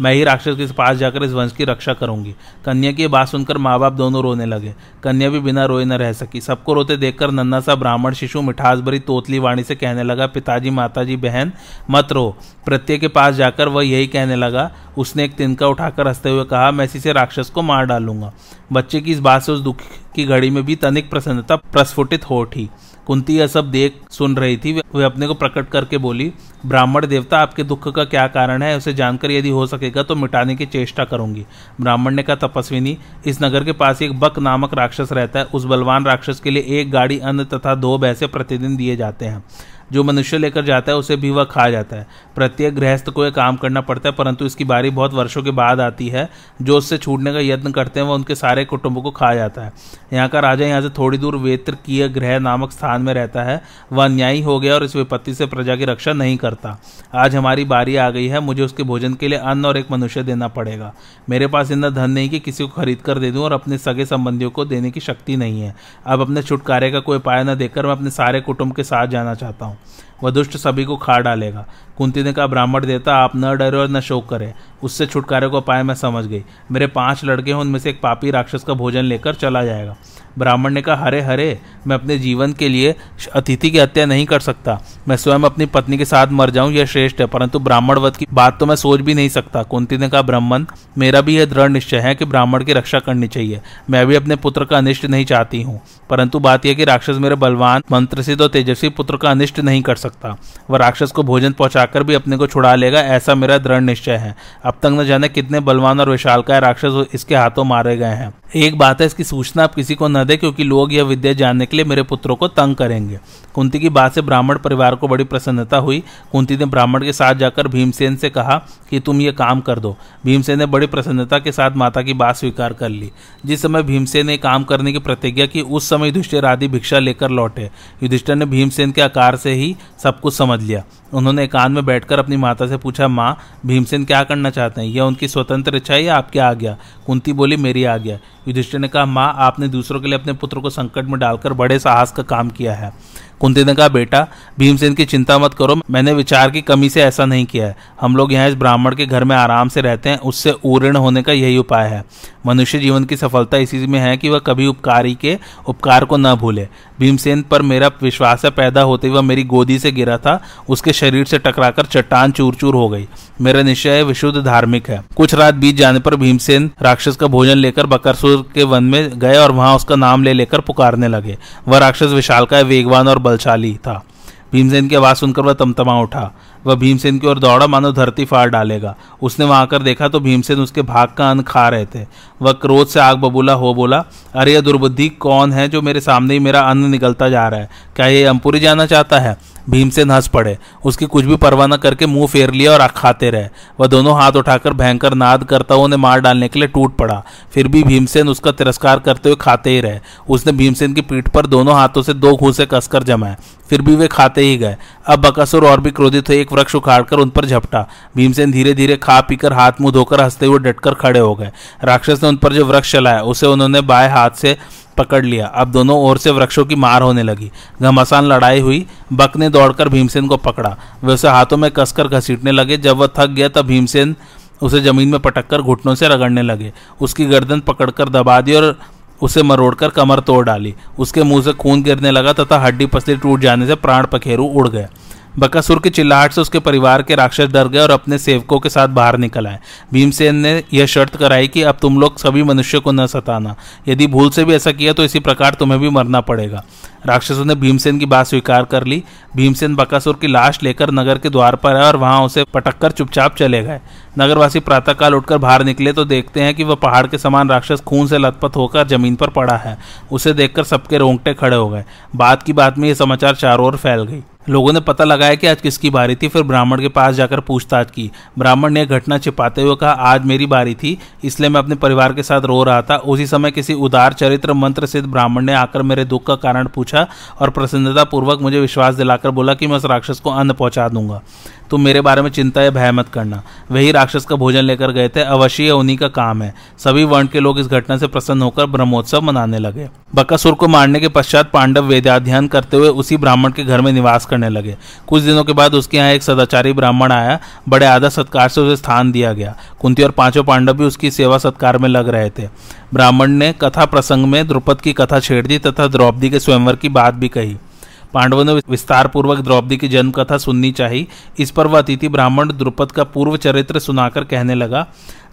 मैं ही राक्षस के पास जाकर इस वंश की रक्षा करूँगी। कन्या की बात सुनकर माँ बाप दोनों रोने लगे। कन्या भी बिना रोए न रह सकी। सबको रोते देखकर नन्ना सा ब्राह्मण शिशु मिठास भरी तोतली वाणी से कहने लगा, पिताजी, माताजी, बहन, मत रो। प्रत्येक के पास जाकर वह यही कहने लगा। उसने एक तिनका उठाकर हँसते हुए कहा, मैं इसी से राक्षस को मार डालूँगा। बच्चे की इस बात से उस दुख की घड़ी में भी तनिक प्रसन्नता प्रस्फुटित हो उठी। कुंती यह सब देख सुन रही थी। वे अपने को प्रकट करके बोली, ब्राह्मण देवता, आपके दुख का क्या कारण है? उसे जानकर यदि हो सकेगा तो मिटाने की चेष्टा करूँगी। ब्राह्मण ने कहा, तपस्विनी, इस नगर के पास एक बक नामक राक्षस रहता है। उस बलवान राक्षस के लिए एक गाड़ी, अन्न तथा दो भैंसे प्रतिदिन दिए जाते हैं। जो मनुष्य लेकर जाता है, उसे भी वह खा जाता है। प्रत्येक गृहस्थ को यह काम करना पड़ता है, परंतु इसकी बारी बहुत वर्षों के बाद आती है। जो उससे छूटने का यत्न करते हैं, वह उनके सारे कुटुंबों को खा जाता है। यहाँ का राजा यहाँ से थोड़ी दूर वेत्र किए ग्रह नामक स्थान में रहता है। वह अन्यायी हो गया और इस विपत्ति से प्रजा की रक्षा नहीं करता। आज हमारी बारी आ गई है, मुझे उसके भोजन के लिए अन्न और एक मनुष्य देना पड़ेगा। मेरे पास इतना धन नहीं कि किसी को खरीद कर दे दूँ और अपने सगे संबंधियों को देने की शक्ति नहीं है। अब अपने छुटकारे का कोई उपाय न देकर मैं अपने सारे कुटुंब के साथ जाना चाहता हूँ। वह दुष्ट सभी को खा डालेगा। कुंती ने कहा, ब्राह्मण देवता, आप न डरे और न शोक करें। उससे छुटकारे को पाए मैं समझ गई। मेरे पाँच लड़के हैं, उनमें से एक पापी राक्षस का भोजन लेकर चला जाएगा। ब्राह्मण ने कहा, हरे हरे, मैं अपने जीवन के लिए अतिथि की हत्या नहीं कर सकता। मैं स्वयं अपनी पत्नी के साथ मर जाऊँ, यह श्रेष्ठ है, परंतु ब्राह्मण वध की बात तो मैं सोच भी नहीं सकता। कुंती ने कहा, ब्राह्मण, मेरा भी यह दृढ़ निश्चय है कि ब्राह्मण की रक्षा करनी चाहिए। मैं भी अपने पुत्र का अनिष्ट नहीं चाहती हूँ। परंतु बात यह कि राक्षस मेरे बलवान मंत्र से तो तेजस्वी पुत्र का अनिष्ट नहीं कर सकता। वह राक्षस को भोजन पहुंचाकर भी अपने को छुड़ा लेगा, ऐसा मेरा दृढ़ निश्चय है। अब तक न जाने कितने बलवान और विशालकाय राक्षस इसके हाथों मारे गए हैं। एक बात है, इसकी सूचना आप किसी को न दे, क्योंकि लोग यह विद्या जानने के लिए मेरे पुत्रों को तंग करेंगे। कुंती की बात से ब्राह्मण परिवार को बड़ी प्रसन्नता हुई। कुंती ने ब्राह्मण के साथ जाकर भीमसेन से कहा कि तुम ये काम कर दो। भीमसेन ने बड़ी प्रसन्नता के साथ माता की बात स्वीकार कर ली। जिस समय भीमसेन ने काम करने की प्रतिज्ञा की, उस समय युधिष्ठिर आदि भिक्षा लेकर लौटे। युधिष्ठिर ने भीमसेन के आकार से ही सब कुछ समझ लिया। उन्होंने एकांत में बैठकर अपनी माता से पूछा, माँ, भीमसेन क्या करना चाहते हैं? यह उनकी स्वतंत्र इच्छा या आपकी आज्ञा? कुंती बोली, मेरी आज्ञा। युधिष्ठिर ने कहा, माँ, आपने दूसरों के लिए अपने पुत्र को संकट में डालकर बड़े साहस का काम किया है। कुंती ने कहा, बेटा, भीमसेन की चिंता मत करो। मैंने विचार की कमी से ऐसा नहीं किया है। हम लोग यहाँ इस ब्राह्मण के घर में आराम से रहते हैं। उससे उऋण होने का यही उपाय है। मनुष्य जीवन की सफलता इसी में है कि वह कभी उपकारी के उपकार को न भूले। भीमसेन पर मेरा विश्वास पैदा होते वह मेरी गोदी से गिरा था। उसके शरीर से टकराकर चट्टान चूर चूर हो गई। मेरा निश्चय विशुद्ध धार्मिक है। कुछ रात बीत जाने पर भीमसेन राक्षस का भोजन लेकर बकरसुर के वन में गए और वहाँ उसका नाम ले लेकर पुकारने लगे। वह राक्षस विशाल का वेगवान और बलशाली था। भीमसेन की आवाज़ सुनकर वह तमतमा उठा। वह भीमसेन की ओर दौड़ा, मानो धरती फाड़ डालेगा। उसने वहाँ आकर देखा तो भीमसेन उसके भाग का अन्न खा रहे थे। वह क्रोध से आग बबूला, हो बोला, अरे यह दुर्बुद्धि कौन है जो मेरे सामने ही मेरा अन्न निकलता जा रहा है? क्या ये अंपुरी जाना चाहता है? भीमसेन हंस पड़े। उसकी कुछ भी परवाह न करके मुँह फेर लिया और खाते रहे। वह दोनों हाथ उठाकर भयंकर नाद करता हुआ उन्हें मार डालने के लिए टूट पड़ा। फिर भी भीमसेन उसका तिरस्कार करते हुए खाते ही रहे। उसने भीमसेन की पीठ पर दोनों हाथों से दो घूसे कसकर जमाए। फिर भी वे खाते ही गए। अब बकासुर और भी क्रोधित हुए एक वृक्ष उखाड़कर उन पर झपटा। भीमसेन धीरे धीरे खा पीकर हाथ मुँह धोकर हँसते हुए डटकर खड़े हो गए। राक्षस ने उन पर जो वृक्ष चलाया, उसे उन्होंने बाएँ हाथ से पकड़ लिया। अब दोनों ओर से वृक्षों की मार होने लगी। घमासान लड़ाई हुई। बक ने दौड़कर भीमसेन को पकड़ा। वे उसे हाथों में कसकर घसीटने लगे। जब वह थक गया, तब भीमसेन उसे ज़मीन में पटककर घुटनों से रगड़ने लगे। उसकी गर्दन पकड़कर दबा दी और उसे मरोड़कर कमर तोड़ डाली। उसके मुँह से खून गिरने लगा तथा हड्डी पसली टूट जाने से प्राण पखेरु उड़ गए बकासुर की चिल्लाहट से उसके परिवार के राक्षस डर गए और अपने सेवकों के साथ बाहर निकल आए। भीमसेन ने यह शर्त कराई कि अब तुम लोग सभी मनुष्य को न सताना। यदि भूल से भी ऐसा किया तो इसी प्रकार तुम्हें भी मरना पड़ेगा। राक्षसों ने भीमसेन की बात स्वीकार कर ली। भीमसेन बकासुर की लाश लेकर नगर के द्वार पर आए और वहाँ उसे पटक कर चुपचाप चले गए। नगरवासी प्रातःकाल उठकर बाहर निकले तो देखते हैं कि वह पहाड़ के समान राक्षस खून से लथपथ होकर ज़मीन पर पड़ा है। उसे देखकर सबके रोंगटे खड़े हो गए। बाद की बात में यह समाचार चारों ओर फैल गई। लोगों ने पता लगाया कि आज किसकी बारी थी, फिर ब्राह्मण के पास जाकर पूछताछ की। ब्राह्मण ने घटना छिपाते हुए कहा, आज मेरी बारी थी, इसलिए मैं अपने परिवार के साथ रो रहा था। उसी समय किसी उदार चरित्र मंत्र सिद्ध ब्राह्मण ने आकर मेरे दुख का कारण पूछा और प्रसन्नतापूर्वक मुझे विश्वास दिलाकर बोला कि मैं उस राक्षस को अन्न पहुँचा दूँगा। तुम मेरे बारे में चिंता या भय मत करना। वही राक्षस का भोजन लेकर गए थे, अवश्य उन्हीं का काम है। सभी वर्ण के लोग इस घटना से प्रसन्न होकर ब्रह्मोत्सव मनाने लगे। बकासुर को मारने के पश्चात पांडव वेदाध्ययन करते हुए उसी ब्राह्मण के घर में निवास करने लगे। कुछ दिनों के बाद उसके यहाँ एक सदाचारी ब्राह्मण आया। बड़े आदर सत्कार से उसे स्थान दिया गया। कुंती और पाँचों पांडव भी उसकी सेवा सत्कार में लग रहे थे। ब्राह्मण ने कथा प्रसंग में द्रुपद की कथा छेड़ दी तथा द्रौपदी के स्वयंवर की बात भी कही। पांडवों ने विस्तार पूर्वक द्रौपदी की जन्म कथा सुननी चाहिए इस पर वह अतिथि ब्राह्मण द्रुपद का पूर्व चरित्र सुनाकर कहने लगा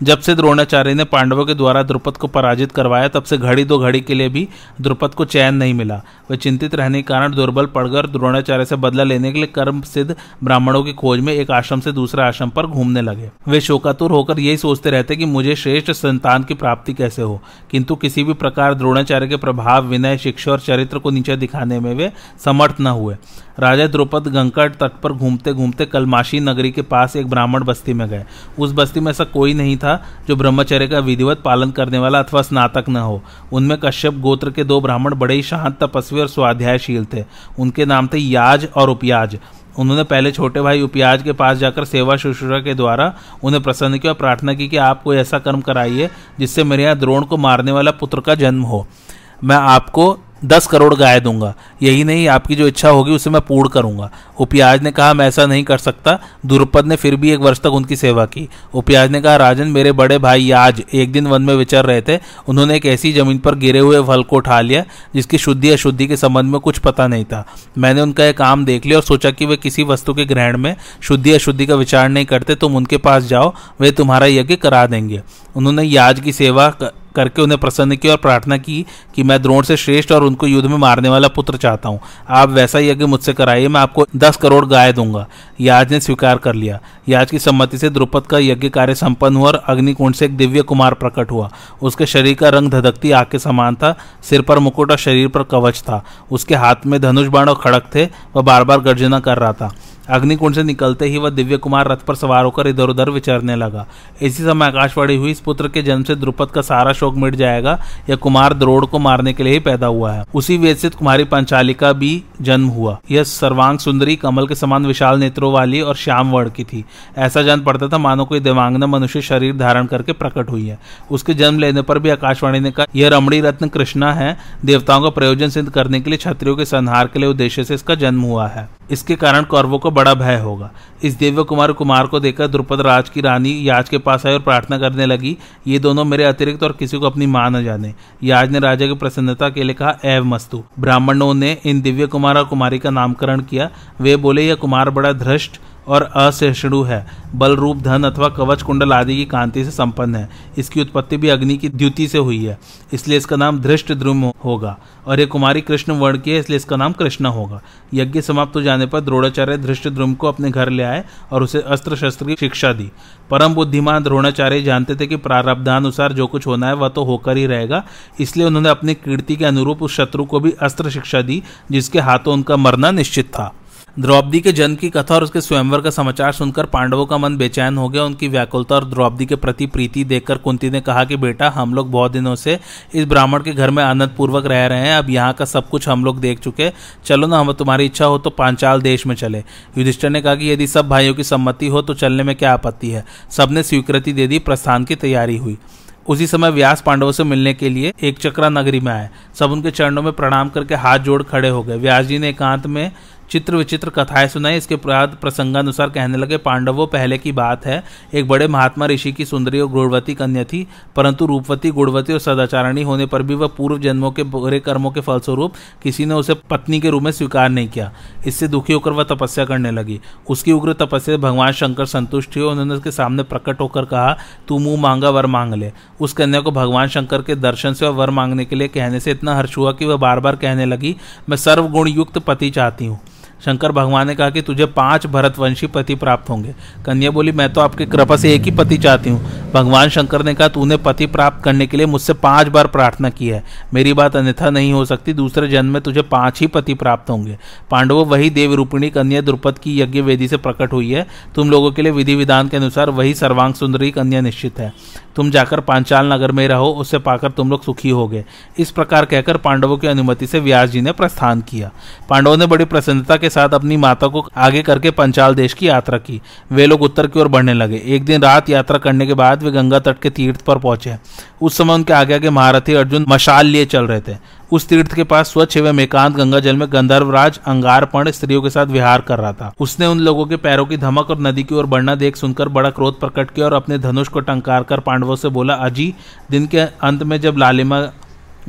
जब से द्रोणाचार्य ने पांडवों के द्वारा द्रुपद को पराजित करवाया, तब से घड़ी दो घड़ी के लिए भी द्रुपद को चैन नहीं मिला। वह चिंतित रहने के कारण दुर्बल पड़कर द्रोणाचार्य से बदला लेने के लिए कर्म सिद्ध ब्राह्मणों की खोज में एक आश्रम से दूसरे आश्रम पर घूमने लगे। वे शोकातुर होकर यही सोचते रहते कि मुझे श्रेष्ठ संतान की प्राप्ति कैसे हो। किंतु किसी भी प्रकार द्रोणाचार्य के प्रभाव, विनय, शिक्षा और चरित्र को नीचे दिखाने में वे समर्थ न हुए। राजा द्रुपद गंकट तट पर घूमते घूमते कलमाशी नगरी के पास एक ब्राह्मण बस्ती में गए। उस बस्ती में ऐसा कोई नहीं था जो ब्रह्मचर्य का विधिवत पालन करने वाला अथवा स्नातक न हो। उनमें कश्यप गोत्र के दो ब्राह्मण बड़े ही शांत, तपस्वी और स्वाध्यायशील थे। उनके नाम थे याज और उपयाज। उन्होंने पहले छोटे भाई उपयाज के पास जाकर सेवा शुश्रूषा के द्वारा उन्हें प्रसन्न किया और प्रार्थना की कि आप कोई ऐसा कर्म कराइए जिससे मेरे यहाँ द्रोण को मारने वाला पुत्र का जन्म हो। मैं आपको दस करोड़ गाय दूँगा। यही नहीं, आपकी जो इच्छा होगी उसे मैं पूर्ण करूँगा। उपयाज ने कहा, मैं ऐसा नहीं कर सकता। द्रुपद ने फिर भी एक वर्ष तक उनकी सेवा की। उपयाज ने कहा, राजन, मेरे बड़े भाई याज एक दिन वन में विचर रहे थे। उन्होंने एक ऐसी ज़मीन पर गिरे हुए फल को उठा लिया, जिसकी शुद्धि अशुद्धि के संबंध में कुछ पता नहीं था। मैंने उनका एक काम देख लिया और सोचा कि वे किसी वस्तु के ग्रहण में शुद्धि अशुद्धि का विचार नहीं करते, तुम उनके पास जाओ, वे तुम्हारा यज्ञ करा देंगे। उन्होंने याज की सेवा करके उन्हें प्रसन्न किया और प्रार्थना की कि मैं द्रोण से श्रेष्ठ और उनको युद्ध में मारने वाला पुत्र चाहता हूँ। आप वैसा ही यज्ञ मुझसे कराइए, मैं आपको दस करोड़ गाय दूँगा। याज ने स्वीकार कर लिया। याज की सम्मति से द्रुपद का यज्ञ कार्य संपन्न हुआ और अग्निकुंड से एक दिव्य कुमार प्रकट हुआ। उसके शरीर का रंग धधकती आग के समान था, सिर पर मुकुट और शरीर पर कवच था। उसके हाथ में धनुष बाण और खड़क थे, वह बार बार गर्जना कर रहा था। अग्निकुंड से निकलते ही वह दिव्य कुमार रथ पर सवार होकर इधर उधर विचरने लगा। इसी समय आकाशवाणी हुई, इस पुत्र के जन्म से द्रुपद का सारा शोक मिट जाएगा, यह कुमार द्रोड़ को मारने के लिए ही पैदा हुआ है। उसी वेद से कुमारी पंचालिका भी जन्म हुआ। यह सर्वांग सुंदरी, कमल के समान विशाल नेत्रों वाली और श्याम वर्ण की थी। ऐसा जान पड़ता था, मानो कोई दिमांगना मनुष्य शरीर धारण करके प्रकट हुई है। उसके जन्म लेने पर भी आकाशवाणी ने कहा, यह रमणी रत्न कृष्णा है। देवताओं का प्रयोजन सिद्ध करने के लिए क्षत्रियों के संहार के लिए उद्देश्य से इसका जन्म हुआ है। इसके कारण कौरवों को बड़ा भय होगा। इस दिव्य कुमार कुमार को देखकर द्रुपद राज की रानी याज के पास आई और प्रार्थना करने लगी, ये दोनों मेरे अतिरिक्त और किसी को अपनी माँ न जाने। याज ने राजा की प्रसन्नता के लिए कहा एव मस्तु। ब्राह्मणों ने इन दिव्य कुमार और कुमारी का नामकरण किया। वे बोले, यह कुमार बड़ा धृष्ट और असहिष्णु है। बल रूप धन अथवा कवच, कुंडल आदि की कांति से संपन्न है। इसकी उत्पत्ति भी अग्नि की द्युति से हुई है, इसलिए इसका नाम धृष्ट द्रुम होगा। और ये कुमारी कृष्ण वर्ण की है, इसलिए इसका नाम कृष्ण होगा। यज्ञ समाप्त हो जाने पर द्रोणाचार्य धृष्ट द्रुम को अपने घर ले आए और उसे अस्त्र शस्त्र की शिक्षा दी। परम बुद्धिमान द्रोणाचार्य जानते थे कि प्रारब्धानुसार जो कुछ होना है, वह तो होकर ही रहेगा। इसलिए उन्होंने अपनी कीर्ति के अनुरूप उस शत्रु को भी अस्त्र शिक्षा दी, जिसके हाथों उनका मरना निश्चित था। द्रौपदी के जन्म की कथा और उसके स्वयंवर का समाचार सुनकर पांडवों का मन बेचैन हो गया। उनकी व्याकुलता और द्रौपदी के प्रति प्रीति देखकर कुंती ने कहा कि बेटा, हम लोग बहुत दिनों से इस ब्राह्मण के घर में आनंद पूर्वक रह रहे हैं। अब यहाँ का सब कुछ हम लोग देख चुके। चलो ना, हम तुम्हारी इच्छा हो तो पांचाल देश में चले। युधिष्ठर ने कहा कि यदि सब भाइयों की सम्मति हो तो चलने में क्या आपत्ति है? सबने स्वीकृति दे दी, प्रस्थान की तैयारी हुई। उसी समय व्यास पांडवों से मिलने के लिए एक चक्रा नगरी में आए। सब उनके चरणों में प्रणाम करके हाथ जोड़ खड़े हो गए। व्यास जी ने एकांत में चित्र विचित्र कथाएँ सुनाई। इसके बाद प्रसंगानुसार कहने लगे, पांडवों, पहले की बात है, एक बड़े महात्मा ऋषि की सुंदरी और गुणवती कन्या थी, परंतु रूपवती, गुणवती और सदाचारणी होने पर भी वह पूर्व जन्मों के बुरे कर्मों के फलस्वरूप किसी ने उसे पत्नी के रूप में स्वीकार नहीं किया। इससे दुखी होकर वह तपस्या करने लगी। उसकी उग्र तपस्या भगवान शंकर संतुष्ट हुए। उन्होंने उसके सामने प्रकट होकर कहा, तू मुँह मांगा, वर मांग ले। उस कन्या को भगवान शंकर के दर्शन से वर मांगने के लिए कहने से इतना हर्ष हुआ कि वह बार बार कहने लगी, मैं सर्वगुण युक्त पति चाहती हूँ। शंकर भगवान ने कहा कि तुझे पाँच भरतवंशी पति प्राप्त होंगे। कन्या बोली, मैं तो आपकी कृपा से एक ही पति चाहती हूँ। भगवान शंकर ने कहा, तूने पति प्राप्त करने के लिए मुझसे पाँच बार प्रार्थना की है। मेरी बात अन्यथा नहीं हो सकती। दूसरे जन्म में तुझे पाँच ही पति प्राप्त होंगे। पांडवों, वही देव रूपिणी कन्या द्रुपद की यज्ञ वेदी से प्रकट हुई है। तुम लोगों के लिए विधि विधान के अनुसार वही सर्वांग सुंदरी कन्या निश्चित है। तुम जाकर पांचाल नगर में रहो, उससे पाकर तुम लोग सुखी हो गए इस प्रकार कहकर पांडवों की अनुमति से व्यास जी ने प्रस्थान किया। पांडवों ने बड़ी प्रसन्नता के साथ अपनी माता को आगे करके पंचाल देश की यात्रा की। वे लोग उत्तर की ओर बढ़ने लगे। एक दिन रात यात्रा करने के बाद वे गंगा तट के तीर्थ पर पहुँचे। उस समय उनके आगे आगे महारथी अर्जुन मशाल लिए चल रहे थे। उस तीर्थ के पास स्वच्छ एवं एकांत गंगा जल में गंधर्वराज अंगारपण स्त्रियों के साथ विहार कर रहा था। उसने उन लोगों के पैरों की धमक और नदी की ओर बढ़ना देख सुनकर बड़ा क्रोध प्रकट किया और अपने धनुष को टंकार कर पांडवों से बोला, अजी, दिन के अंत में जब लालिमा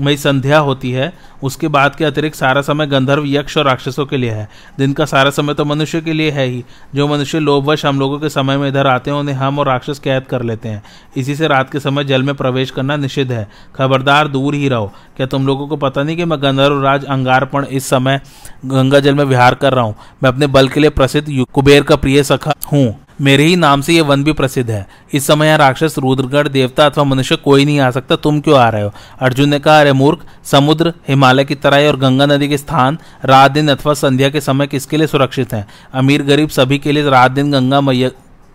मई संध्या होती है, उसके बाद के अतिरिक्त सारा समय गंधर्व, यक्ष और राक्षसों के लिए है। दिन का सारा समय तो मनुष्य के लिए है ही। जो मनुष्य लोभवश हम लोगों के समय में इधर आते हैं, उन्हें हम और राक्षस कैद कर लेते हैं। इसी से रात के समय जल में प्रवेश करना निषिद्ध है। खबरदार दूर ही रहो। क्या तुम लोगों को पता नहीं कि मैं गंधर्व राज अंगारपण इस समय गंगा जल में विहार कर रहा हूँ? मैं अपने बल के लिए प्रसिद्ध कुबेर का प्रिय सखा हूँ। मेरे ही नाम से यह वन भी प्रसिद्ध है। इस समय यहाँ राक्षस, रुद्रगढ़, देवता अथवा मनुष्य कोई नहीं आ सकता। तुम क्यों आ रहे हो? अर्जुन ने कहा, अरे मूर्ख, समुद्र, हिमालय की तराई और गंगा नदी के स्थान रात दिन अथवा संध्या के समय किसके लिए सुरक्षित है? अमीर गरीब सभी के लिए रात दिन गंगा मैया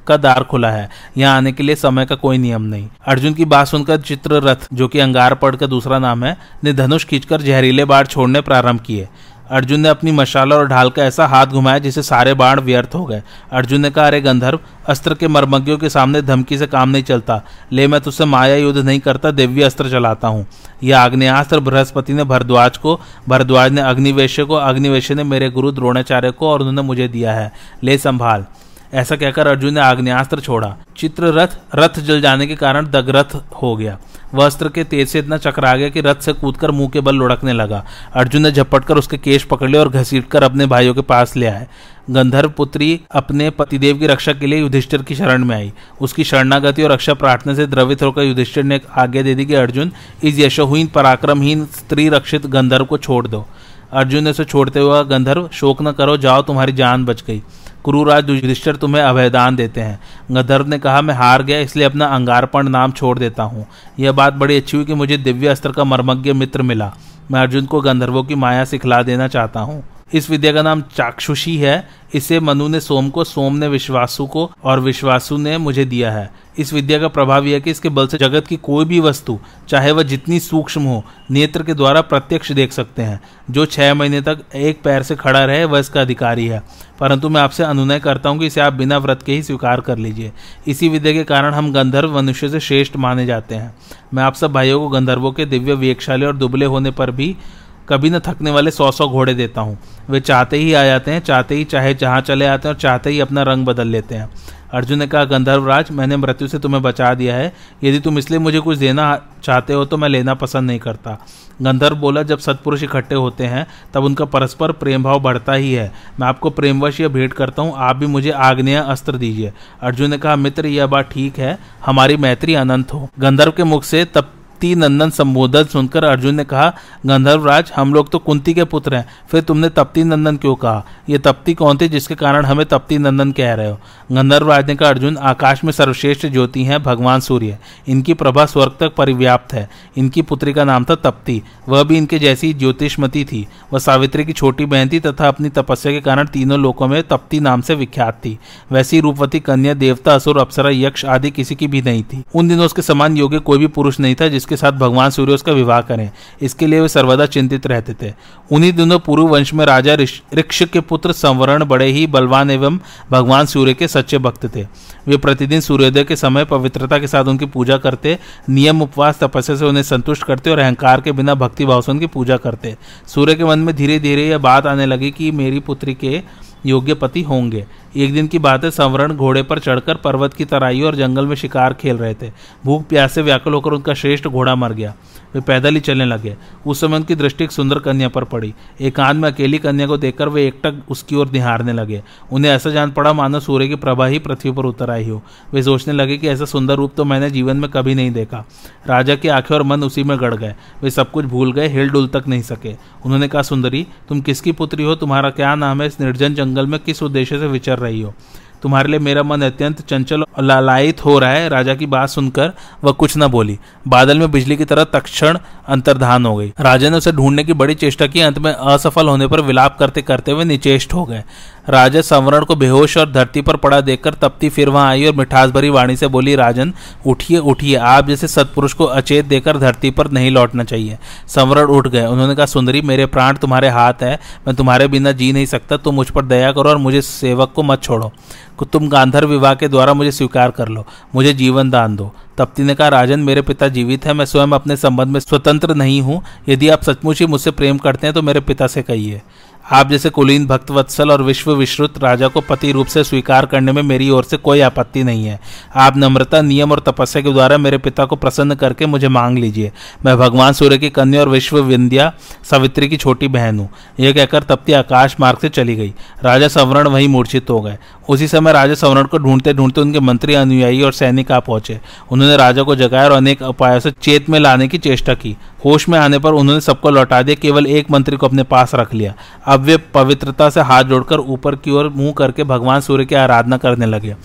का द्वार खुला है। यहाँ आने के लिए समय का कोई नियम नहीं। अर्जुन की बात सुनकर चित्र रथ जो कि अंगार पढ़ का दूसरा नाम है, ने धनुष खींचकर जहरीले बाढ़ छोड़ने प्रारंभ किए। अर्जुन ने अपनी मशाला और ढाल का ऐसा हाथ घुमाया जिसे सारे बाण व्यर्थ हो गए। अर्जुन ने कहा, अरे गंधर्व, अस्त्र के मर्मज्ञों के सामने धमकी से काम नहीं चलता। ले, मैं तुझसे माया युद्ध नहीं करता, दिव्य अस्त्र चलाता हूँ। यह आग्नेस्त्र बृहस्पति ने भरद्वाज को, भरद्वाज ने अग्निवेश को अग्निवेश ने मेरे गुरु द्रोणाचार्य को और उन्होंने मुझे दिया है। ले, संभाल। ऐसा कहकर अर्जुन ने आग्नेस्त्र छोड़ा। चित्र रथ जल जाने के कारण दगरथ हो गया। वह अस्त्र के तेज से इतना चकरा गया कि रथ से कूदकर मुँह के बल लुढ़कने लगा। अर्जुन ने झपट कर उसके केश पकड़ लिया और घसीटकर अपने भाइयों के पास ले आए। गंधर्व पुत्री अपने पतिदेव की रक्षा के लिए युधिष्ठिर की शरण में आई। उसकी शरणागति और रक्षा प्रार्थना से द्रवित होकर युधिष्ठिर ने आज्ञा दे दी कि अर्जुन, इस यशोहीन पराक्रमहीन स्त्री रक्षित गंधर्व को छोड़ दो। अर्जुन ने उसे छोड़ते हुए गंधर्व, शोक न करो, जाओ, तुम्हारी जान बच गई। कुरुराज युधिष्ठर तुम्हें अभयदान देते हैं। गंधर्व ने कहा, मैं हार गया, इसलिए अपना अंगारपण नाम छोड़ देता हूँ। यह बात बड़ी अच्छी हुई कि मुझे दिव्य अस्त्र का मर्मज्ञ मित्र मिला। मैं अर्जुन को गंधर्वों की माया सिखला देना चाहता हूँ। इस विद्या का नाम चाक्षुषी है। इसे मनु ने सोम को, सोम ने विश्वासु को और विश्वासु ने मुझे दिया है। इस विद्या का प्रभाव यह कि इसके बल से जगत की कोई भी वस्तु, चाहे वह जितनी सूक्ष्म हो, नेत्र के द्वारा प्रत्यक्ष देख सकते हैं। जो छह महीने तक एक पैर से खड़ा रहे, वह इसका अधिकारी है। परंतु मैं आपसे अनुनय करता हूँ कि इसे आप बिना व्रत के ही स्वीकार कर लीजिए। इसी विद्या के कारण हम गंधर्व मनुष्य से श्रेष्ठ माने जाते हैं। मैं आप सब भाइयों को गंधर्वों के दिव्य वेगशाली और दुबले होने पर भी कभी न थकने वाले सौ सौ घोड़े देता हूँ। वे चाहते ही आ जाते हैं, चाहते ही चाहे जहाँ चले आते हैं और चाहते ही अपना रंग बदल लेते हैं। अर्जुन ने कहा गंधर्वराज मैंने मृत्यु से तुम्हें बचा दिया है। यदि तुम इसलिए मुझे कुछ देना चाहते हो तो मैं लेना पसंद नहीं करता। गंधर्व बोला, जब सत्पुरुष इकट्ठे होते हैं, तब उनका परस्पर प्रेम भाव बढ़ता ही है। मैं आपको प्रेमवश यह भेंट करता हूँ, आप भी मुझे आग्नेय अस्त्र दीजिए। अर्जुन ने कहा, मित्र, यह बात ठीक है, हमारी मैत्री अनंत हो। गंधर्व के मुख से तब तप्ती नंदन संबोधन सुनकर अर्जुन ने कहा, गंधर्वराज, हम लोग तो कुंती के पुत्र हैं। फिर तुमने तप्ती नंदन क्यों कहा? ये तप्ती कौन थे जिसके कारण हमें तप्ती नंदन कह रहे हो? गंधर्वराज ने कहा, अर्जुन, आकाश में सर्वश्रेष्ठ ज्योति हैं भगवान सूर्य। इनकी प्रभा स्वर्ग तक परिव्याप्त है। इनकी पुत्री का नाम था तप्ती। वह भी इनके जैसी ज्योतिषमती थी। वह सावित्री की छोटी बहन थी तथा अपनी तपस्या के कारण तीनों लोकों में तप्ती नाम से विख्यात थी। वैसी रूपवती कन्या, देवता, असुर, अप्सरा, यक्ष आदि किसी की भी नहीं थी। उन दिनों उसके समान योग्य कोई भी पुरुष नहीं था जिसके उसके साथ भगवान सूर्य उसका विवाह करें। इसके लिए वे सर्वदा चिंतित रहते थे। उन्हीं दिनों पूर्व वंश में राजा ऋक्ष के पुत्र संवरण बड़े ही बलवान एवं भगवान सूर्य के सच्चे भक्त थे। वे प्रतिदिन सूर्योदय के समय पवित्रता के साथ उनकी पूजा करते, नियम उपवास, तपस्या से उन्हें संतुष्ट करते और अहंकार के बिना भक्ति भाव से उनकी पूजा करते। सूर्य के मन में धीरे धीरे यह बात आने लगी कि मेरी पुत्री के योग्य पति होंगे। एक दिन की बात है, संवरण घोड़े पर चढ़कर पर्वत की तराई और जंगल में शिकार खेल रहे थे। भूख, प्यास से व्याकुल होकर उनका श्रेष्ठ घोड़ा मर गया। वे पैदल ही चलने लगे। उस समय उनकी दृष्टि एक सुंदर कन्या पर पड़ी। एकांत में अकेली कन्या को देखकर वे एकटक उसकी ओर निहारने लगे। उन्हें ऐसा जान पड़ा, मानो सूर्य की प्रभा ही पृथ्वी पर उतर आई हो। वे सोचने लगे कि ऐसा सुंदर रूप तो मैंने जीवन में कभी नहीं देखा। राजा की आँखें और मन उसी में गड़ गए। वे सब कुछ भूल गए, हिल डुल तक नहीं सके। उन्होंने कहा, सुंदरी, तुम किसकी पुत्री हो? तुम्हारा क्या नाम है? इस निर्जन जंगल में किस उद्देश्य से विचर रही हो। तुम्हारे लिए मेरा मन अत्यंत चंचल और लालायित हो रहा है। राजा की बात सुनकर वह कुछ न बोली। बादल में बिजली की तरह तक्षण अंतर्धान हो गई। राजा ने उसे ढूँढने की बड़ी चेष्टा की। अंत में असफल होने पर विलाप करते करते हुए निचेष्ट हो गए। राजा संवरण को बेहोश और धरती पर पड़ा देखकर तप्ती फिर वहाँ आई और मिठास भरी वाणी से बोली, राजन, उठिए उठिए। आप जैसे सत्पुरुष को अचेत देकर धरती पर नहीं लौटना चाहिए संवरण उठ गए। उन्होंने कहा, सुंदरी, मेरे प्राण तुम्हारे हाथ है। मैं तुम्हारे बिना जी नहीं सकता। तुम मुझ पर दया करो और मुझे सेवक को मत छोड़ो। तुम गांधर विवाह के द्वारा मुझे स्वीकार कर लो। मुझे जीवन दान दो तप्ती ने कहा, राजन, मेरे पिता जीवित है। मैं स्वयं अपने संबंध में स्वतंत्र नहीं हूँ। यदि आप सचमुच ही मुझसे प्रेम करते हैं तो मेरे पिता से कहिए। आप जैसे कुलीन भक्त वत्सल और विश्व विश्रुत राजा को पति रूप से स्वीकार करने में मेरी ओर से कोई आपत्ति नहीं है। आप नम्रता, नियम और तपस्या के द्वारा मेरे पिता को प्रसन्न करके मुझे मांग लीजिए। मैं भगवान सूर्य की कन्या और विश्व विंध्या सवित्री की छोटी बहन हूँ। यह कहकर तप्ती आकाश मार्ग से चली गई। राजा संवरण वहीं मूर्छित हो गए। उसी समय राजा संवरण को ढूंढते ढूंढते उनके मंत्री, अनुयायी और सैनिक आ पहुँचे। उन्होंने राजा को जगाया और अनेक उपायों से चेत में लाने की चेष्टा की। होश में आने पर उन्होंने सबको लौटा दिया, केवल एक मंत्री को अपने पास रख लिया। अब वे पवित्रता से हाथ जोड़कर ऊपर की ओर मुँह करके भगवान सूर्य की आराधना करने लगे।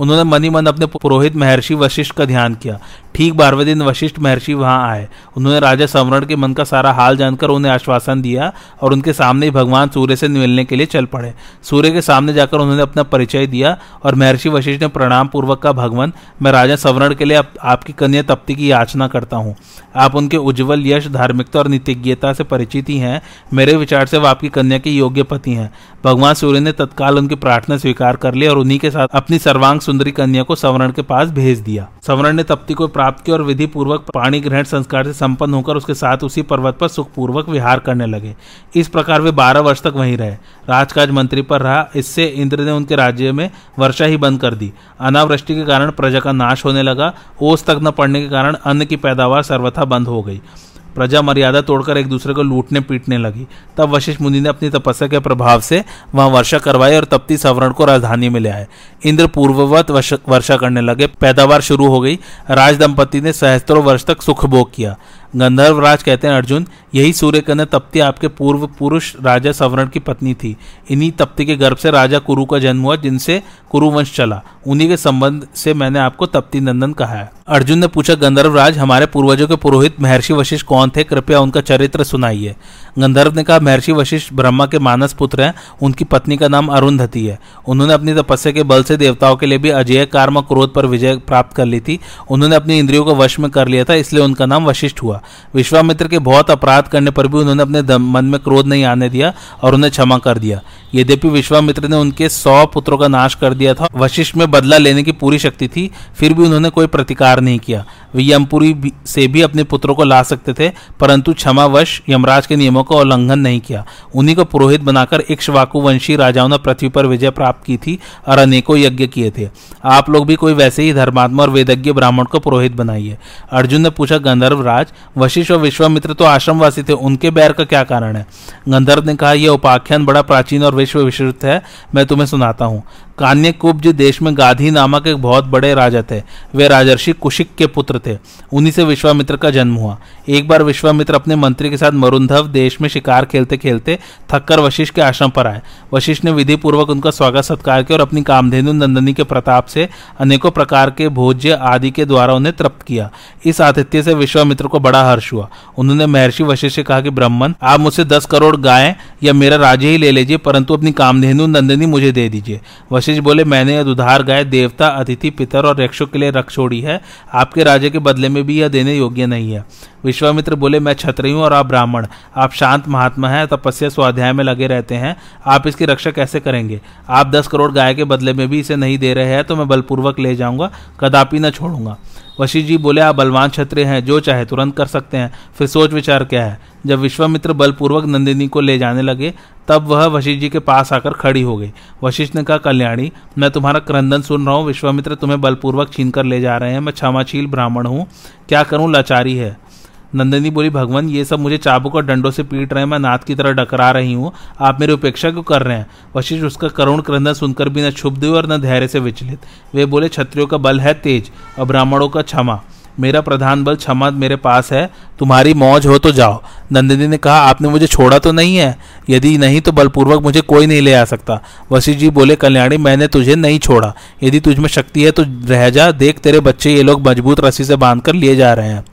उन्होंने मनी मन अपने पुरोहित महर्षि वशिष्ठ का ध्यान किया। ठीक बारहवें दिन वशिष्ठ महर्षि वहाँ आए। उन्होंने राजा सम्रण के मन का सारा हाल जानकर उन्हें आश्वासन दिया और उनके सामने ही भगवान सूर्य से मिलने के लिए चल पड़े। सूर्य के सामने जाकर उन्होंने अपना परिचय दिया और महर्षि वशिष्ठ ने प्रणाम पूर्वक का भगवान मैं राजा सवर्ण के लिए आप, आपकी कन्या तप्ति की याचना करता हूँ। आप उनके उज्जवल यश धार्मिकता और नीतिज्ञता से परिचित ही हैं। मेरे विचार से वह आपकी कन्या के योग्य पति हैं। भगवान सूर्य ने तत्काल उनकी प्रार्थना स्वीकार कर ली और उन्हीं के साथ अपनी सर्वांग सुंदरी कन्या को सवर्ण के पास भेज दिया। सवर्ण ने तप्ति को प्राप्त किया और विधि पूर्वक पाणी ग्रहण संस्कार से संपन्न होकर उसके साथ उसी पर्वत पर सुखपूर्वक विहार करने लगे। इस प्रकार वे बारह वर्ष तक वहीं रहे। राजकाज मंत्री पर रहा। इससे इंद्र ने उनके राज्य में वर्षा ही बंद कर दी। अनावृष्टि के कारण प्रजा का नाश होने लगा। ओस तक न पड़ने के कारण अन्न की पैदावार सर्वथा बंद हो गई। प्रजा मर्यादा तोड़कर एक दूसरे को लूटने पीटने लगी। तब वशिष्ठ मुनि ने अपनी तपस्या के प्रभाव से वहाँ वर्षा करवाई और तपती सवरण को राजधानी में ले आए। इंद्र पूर्ववत वर्षा करने लगे। पैदावार शुरू हो गई। राज दंपति ने सहस्त्रों वर्ष तक सुख भोग किया। गंधर्वराज कहते हैं, अर्जुन, यही सूर्य कन्या तप्ती आपके पूर्व पुरुष राजा सवर्ण की पत्नी थी। इन्हीं तप्ती के गर्भ से राजा कुरु का जन्म हुआ, जिनसे कुरुवंश चला। उन्हीं के संबंध से मैंने आपको तप्ती नंदन कहा है। अर्जुन ने पूछा, गंधर्वराज, हमारे पूर्वजों के पुरोहित महर्षि वशिष्ठ कौन थे? कृपया उनका चरित्र सुनाइए। गंधर्व ने कहा, महर्षि वशिष्ठ ब्रह्मा के मानस पुत्र हैं। उनकी पत्नी का नाम अरुंधति है। उन्होंने अपनी तपस्या के बल से देवताओं के लिए भी अजय कार्म क्रोध पर विजय प्राप्त कर ली थी। उन्होंने अपनी इंद्रियों को वश में कर लिया था, इसलिए उनका नाम वशिष्ठ हुआ। विश्वामित्र के बहुत अपराध करने पर भी उन्होंने अपने मन में क्रोध नहीं आने दिया और उन्हें क्षमा कर दिया। यद्यपि विश्वामित्र ने उनके सौ पुत्रों का नाश कर दिया था, वशिष्ठ में बदला लेने की पूरी शक्ति थी, फिर भी उन्होंने कोई प्रतिकार नहीं किया। वे यमपुरी से भी अपने पुत्रों को ला सकते थे, परंतु क्षमावश यमराज के नियमों का उल्लंघन नहीं किया। उन्हीं को पुरोहित बनाकर इक्ष्वाकु वंशी राजाओं ने पृथ्वी पर विजय प्राप्त की थी और अनेकों यज्ञ किए थे। आप लोग भी कोई वैसे ही धर्मात्मा और वेदज्ञ ब्राह्मण को पुरोहित बनाइए। अर्जुन ने पूछा गंधर्व राज वशिष्ठ और विश्वामित्र तो आश्रमवासी थे। उनके बैर का क्या कारण है? गंधर्व ने कहा, यह उपाख्यान बड़ा प्राचीन और विश्व विश्रुत है। मैं तुम्हें सुनाता हूँ। कान्यकुब्ज देश में गाधी नामक एक बहुत बड़े राजा थे। वे राजर्षि कुशिक के पुत्र थे। उन्हीं से विश्वामित्र का जन्म हुआ। एक बार विश्वामित्र अपने मंत्री के साथ मरुंधव देश में शिकार खेलते खेलते थककर वशिष्ठ के आश्रम पर आए। वशिष्ठ ने विधि पूर्वक उनका स्वागत सत्कार किया और अपनी कामधेनु नंदनी के प्रताप से अनेकों प्रकार के भोज्य आदि के द्वारा उन्हें तृप्त किया। इस आतिथ्य से विश्वामित्र को बड़ा हर्ष हुआ। उन्होंने महर्षि वशिष्ठ से कहा कि, ब्राह्मण, आप मुझसे दस करोड़ गाय या मेरा राज्य ही ले लीजिए, परंतु अपनी कामधेनु नंदनी मुझे दे दीजिए। वशिष्ठ बोले, मैंने यह दुधार गाय, देवता, अतिथि, पितर और यक्षों के लिए रख छोड़ी है। आपके राजे के बदले में भी यह देने योग्य नहीं है। विश्वामित्र बोले, मैं छत्री हूँ और आप ब्राह्मण। आप शांत महात्मा हैं, तपस्या स्वाध्याय में लगे रहते हैं। आप इसकी रक्षा कैसे करेंगे? आप दस करोड़ गाय के बदले में भी इसे नहीं दे रहे हैं तो मैं बलपूर्वक ले जाऊँगा, कदापि न छोड़ूँगा। वशिष्ठ जी बोले, आप बलवान क्षत्रिय हैं, जो चाहे तुरंत कर सकते हैं। फिर सोच विचार क्या है? जब विश्वामित्र बलपूर्वक नंदिनी को ले जाने लगे तब वह वशिष्ठ जी के पास आकर खड़ी हो गई। वशिष्ठ ने कहा, कल्याणी, मैं तुम्हारा क्रंदन सुन रहा हूँ। विश्वामित्र, तुम्हें बलपूर्वक छीन कर ले जा रहे हैं। मैं क्षमाशील ब्राह्मण हूँ। क्या करूँ? लाचारी है। नंदिनी बोली, भगवान, ये सब मुझे चाबुक और डंडों से पीट रहे हैं। मैं नाथ की तरह डकरा रही हूँ। आप मेरी उपेक्षा क्यों कर रहे हैं? वशिष्ठ उसका करुण क्रंदन सुनकर भी न क्षुब्ध हुए और न धैर्य से विचलित। वे बोले, क्षत्रियों का बल है तेज और ब्राह्मणों का क्षमा। मेरा प्रधान बल क्षमा मेरे पास है, तुम्हारी मौज हो तो जाओ। नंदिनी ने कहा, आपने मुझे छोड़ा तो नहीं है। यदि नहीं तो बलपूर्वक मुझे कोई नहीं ले आ सकता। वशिष्ठ जी बोले, कल्याणी, मैंने तुझे नहीं छोड़ा। यदि तुझ में शक्ति है तो रह जा, देख तेरे बच्चे ये लोग मज़बूत रस्सी से बाँध कर लिए जा रहे हैं।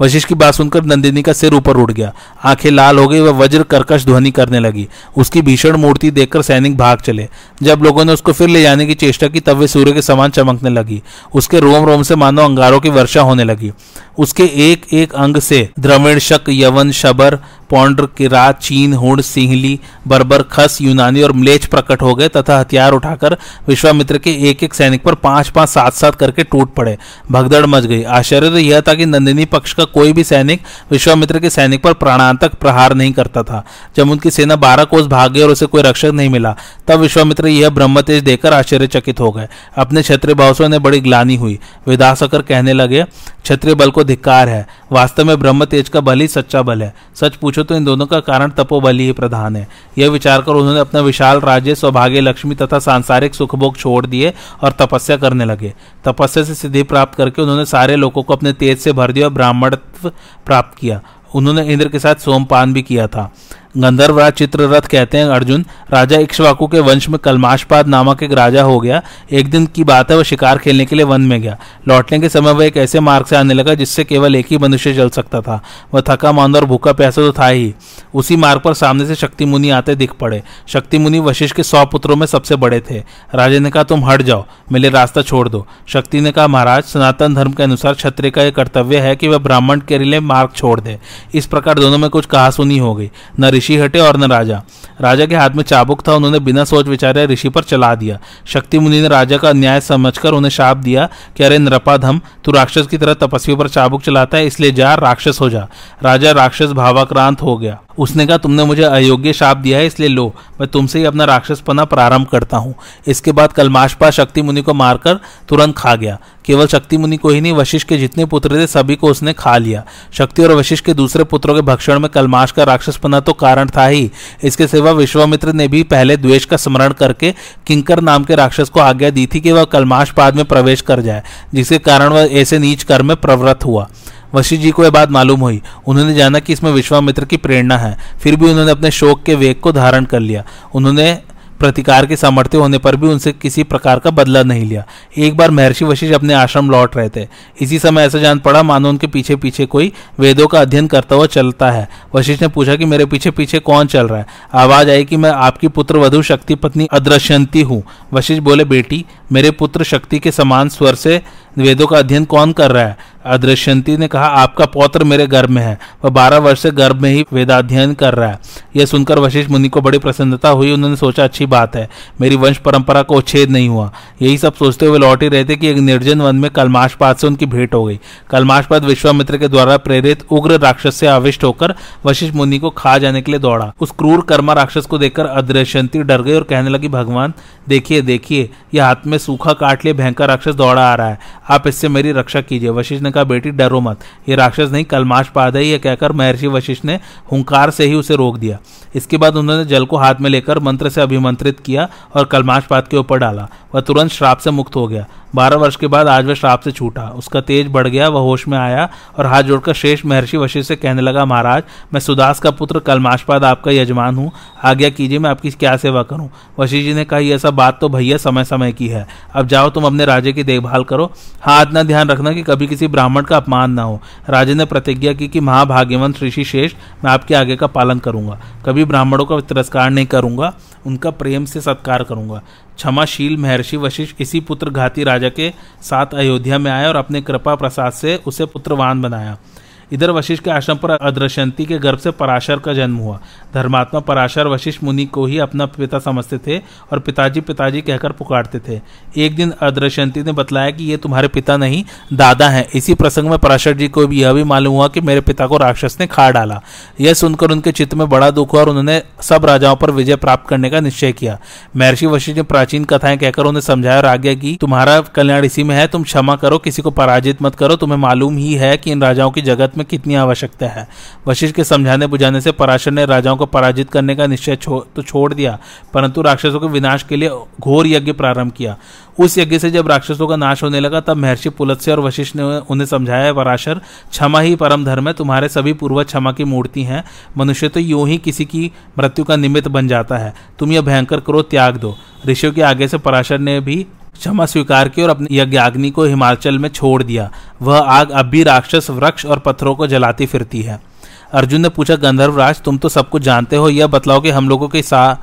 वशिष्ठ की बात सुनकर नंदिनी का सिर ऊपर उठ गया। आँखें लाल हो गई वह वज्र कर्कश ध्वनि करने लगी। उसकी भीषण मूर्ति देखकर सैनिक भाग चले। जब लोगों ने उसको फिर ले जाने की चेष्टा की, तब वे सूर्य के समान चमकने लगी। उसके रोम रोम से मानो अंगारों की वर्षा होने लगी। उसके एक एक अंग से द्रविण शक, यवन, शबर पौंड्र, किरा, चीन हुण सिंहली, बर्बर, खस, यूनानी और मलेच प्रकट हो गए तथा हथियार उठाकर विश्वामित्र के एक एक सैनिक पर पाँच पाँच सात सात करके टूट पड़े। भगदड़ मच गई। आश्चर्य तो यह था कि नंदिनी पक्ष का कोई भी सैनिक विश्वामित्र के सैनिक पर प्राणांतक प्रहार नहीं करता था। जब उनकी सेना बारह कोस भाग गई और उसे कोई रक्षक नहीं मिला, तब विश्वामित्र यह ब्रह्म तेज देखकर आश्चर्यचकित हो गए। अपने क्षत्रिय भावसों ने बड़ी ग्लानी हुई। विदास होकर कहने लगे, क्षत्रिय बल को धिक्कार है। वास्तव में ब्रह्म तेज का बल ही सच्चा बल है। सच पूछो तो इन दोनों का कारण तपोबली ही प्रधान है। यह विचार कर उन्होंने अपना विशाल राज्य, सौभाग्य, लक्ष्मी तथा सांसारिक सुखभोग छोड़ दिए और तपस्या करने लगे। तपस्या से सिद्धि प्राप्त करके उन्होंने सारे लोगों को अपने तेज से भर दिया और ब्राह्मणत्व प्राप्त किया। उन्होंने इंद्र के साथ सोमपान भी किया था। गंधर्वराज चित्ररथ कहते हैं, अर्जुन, राजा इक्ष्वाकु के वंश में कलमाशपाद नामक एक राजा हो गया। एक दिन की बात है, वह शिकार खेलने के लिए वन में गया। लौटने के समय वह एक ऐसे मार्ग से आने लगा, जिससे केवल एक ही मनुष्य चल सकता था। वह थका, मांदा और भूखा प्यासा तो था ही। उसी मार्ग पर सामने से शक्ति मुनि आते दिख पड़े। शक्ति मुनि वशिष्ठ के सौ पुत्रों में सबसे बड़े थे। राजा ने कहा, तुम हट जाओ, मेरे रास्ता छोड़ दो। शक्ति ने कहा, महाराज, सनातन धर्म के अनुसार क्षत्रिय का यह कर्तव्य है कि वह ब्राह्मण के लिए मार्ग छोड़ दे। इस प्रकार दोनों में कुछ कहा सुनी हो गई। न ऋषि हटे और न राजा। राजा के हाथ में चाबुक था, उन्होंने बिना सोच विचारे ऋषि पर चला दिया। शक्ति मुनि ने राजा का अन्याय समझकर उन्हें शाप दिया कि अरे नृपाधम तू राक्षस की तरह तपस्वी पर चाबुक चलाता है, इसलिए जा, राक्षस हो जा। राजा राक्षस भावाक्रांत हो गया। उसने कहा, तुमने मुझे अयोग्य शाप दिया है, इसलिए लो, मैं तुमसे ही अपना राक्षसपना प्रारंभ करता हूँ। इसके बाद कलमाशपा शक्ति मुनि को मारकर तुरंत खा गया। केवल शक्ति मुनि को ही नहीं, वशिष्ठ के जितने पुत्र थे, सभी को उसने खा लिया। शक्ति और वशिष्ठ के दूसरे पुत्रों के भक्षण में कलमाश का राक्षसपना तो कारण था ही। इसके सिवा विश्वामित्र ने भी पहले द्वेष का स्मरण करके किंकर नाम के राक्षस को आज्ञा दी थी कि वह कलमाश पाद में प्रवेश कर जाए, जिसके कारण वह ऐसे नीच कर्म में प्रवृत्त हुआ। वशिष्ठ जी को यह बात मालूम हुई। उन्होंने जाना कि इसमें विश्वामित्र की प्रेरणा है। फिर भी उन्होंने अपने शोक के वेग को धारण कर लिया। उन्होंने प्रतिकार के सामर्थ्य होने पर भी उनसे किसी प्रकार का बदला नहीं लिया। एक बार महर्षि वशिष्ठ अपने आश्रम लौट रहे थे। इसी समय ऐसा जान पड़ा, मानो उनके पीछे पीछे कोई वेदों का अध्ययन करता हुआ चलता है। वशिष्ठ ने पूछा कि मेरे पीछे पीछे कौन चल रहा है? आवाज़ आई कि मैं आपकी पुत्र वधु शक्ति पत्नी अदृश्यंती हूँ। वशिष्ठ बोले, बेटी, मेरे पुत्र शक्ति के समान स्वर से वेदों का अध्ययन कौन कर रहा है? अदृश्यंती ने कहा, आपका पौत्र मेरे गर्भ में है। वह बारह वर्ष से गर्भ में ही वेदाध्ययन कर रहा है। यह सुनकर वशिष्ठ मुनि को बड़ी प्रसन्नता हुई। उन्होंने सोचा, अच्छी बात है, मेरी वंश परंपरा को उच्छेद नहीं हुआ। यही सब सोचते हुए लौट ही रहे थे कि एक निर्जन वन में कलमाशपात से उनकी भेंट हो गई। कलमाशपात विश्वामित्र के द्वारा प्रेरित उग्र राक्षस से आविष्ट होकर वशिष्ठ मुनि को खा जाने के लिए दौड़ा। उस क्रूर कर्मा राक्षस को देखकर अदृश्यंती डर गई और कहने लगी, भगवान, देखिए देखिए, यह हाथ में सूखा काट लिए भयंकर राक्षस दौड़ा आ रहा है। आप इससे मेरी रक्षा कीजिए। वशिष्ठ ने कहा, बेटी, डरो मत। ये राक्षस नहीं, कलमाश पाद है यह कहकर महर्षि वशिष्ठ ने हुंकार से ही उसे रोक दिया। इसके बाद उन्होंने जल को हाथ में लेकर मंत्र से अभिमंत्रित किया और कलमाश पाद के ऊपर डाला। वह तुरंत श्राप से मुक्त हो गया। बारह वर्ष के बाद आज वह श्राप से छूटा। उसका तेज बढ़ गया, वह होश में आया और हाथ जोड़कर शेष महर्षि वशिष्ठ से कहने लगा, महाराज, मैं सुदास का पुत्र कलमाशपाद आपका यजमान हूँ। आज्ञा कीजिए, मैं आपकी क्या सेवा करूँ? वशिष्ठ जी ने कहा यह सब बात तो भैया समय समय की है। अब जाओ, तुम अपने राजे की देखभाल करो। हाँ इतना ध्यान रखना कि कभी किसी ब्राह्मण का अपमान न हो। राजे ने प्रतिज्ञा की कि महाभाग्यवंत ऋषि शेष, मैं आपके आगे का पालन करूँगा। कभी ब्राह्मणों का तिरस्कार नहीं करूँगा, उनका प्रेम से सत्कार करूँगा। क्षमाशील महर्षि वशिष्ठ इसी पुत्र घाती राजा के साथ अयोध्या में आए और अपने कृपा प्रसाद से उसे पुत्रवान बनाया। इधर वशिष्ठ के आश्रम पर अद्रशंती के गर्भ से पराशर का जन्म हुआ। धर्मात्मा पराशर वशिष्ठ मुनि को ही अपना पिता समझते थे और पिताजी पिताजी कहकर पुकारते थे। एक दिन अद्रशंती ने बतलाया कि ये तुम्हारे पिता नहीं, दादा हैं। इसी प्रसंग में पराशर जी को भी यह भी मालूम हुआ कि मेरे पिता को राक्षस ने खा डाला। यह सुनकर उनके चित्त में बड़ा दुख हुआ और उन्होंने सब राजाओं पर विजय प्राप्त करने का निश्चय किया। महर्षि वशिष्ठ ने प्राचीन कथाएँ कहकर उन्हें समझाया और आज्ञा की, तुम्हारा कल्याण इसी में है, तुम क्षमा करो, किसी को पराजित मत करो, तुम्हें मालूम ही है कि इन राजाओं की जगत में कितनी आवश्यकता है। वशिष्ठ के समझाने बुझाने से पराशर ने राजाओं को पराजित करने का निश्चय छो, तो छोड़ दिया परंतु राक्षसों के विनाश के लिए घोर यज्ञ प्रारंभ किया। उस यज्ञ से जब राक्षसों का नाश होने लगा तब महर्षि पुलत्स्य और वशिष्ठ ने उन्हें समझाया पराशर क्षमा ही परम धर्म है तुम्हारे सभी पूर्वज क्षमा की मूर्ति हैं मनुष्य तो यूँ ही किसी की मृत्यु का निमित्त बन जाता है तुम यह भयंकर क्रोध त्याग दो। ऋषियों के आगे से पराशर ने भी क्षमा स्वीकार की और अपनी यज्ञाग्नि को हिमाचल में छोड़ दिया। वह आग अब भी राक्षस वृक्ष और पत्थरों को जलाती फिरती है। अर्जुन ने पूछा गंधर्वराज तुम तो सब कुछ जानते हो, यह बतलाओ कि हम लोगों के सा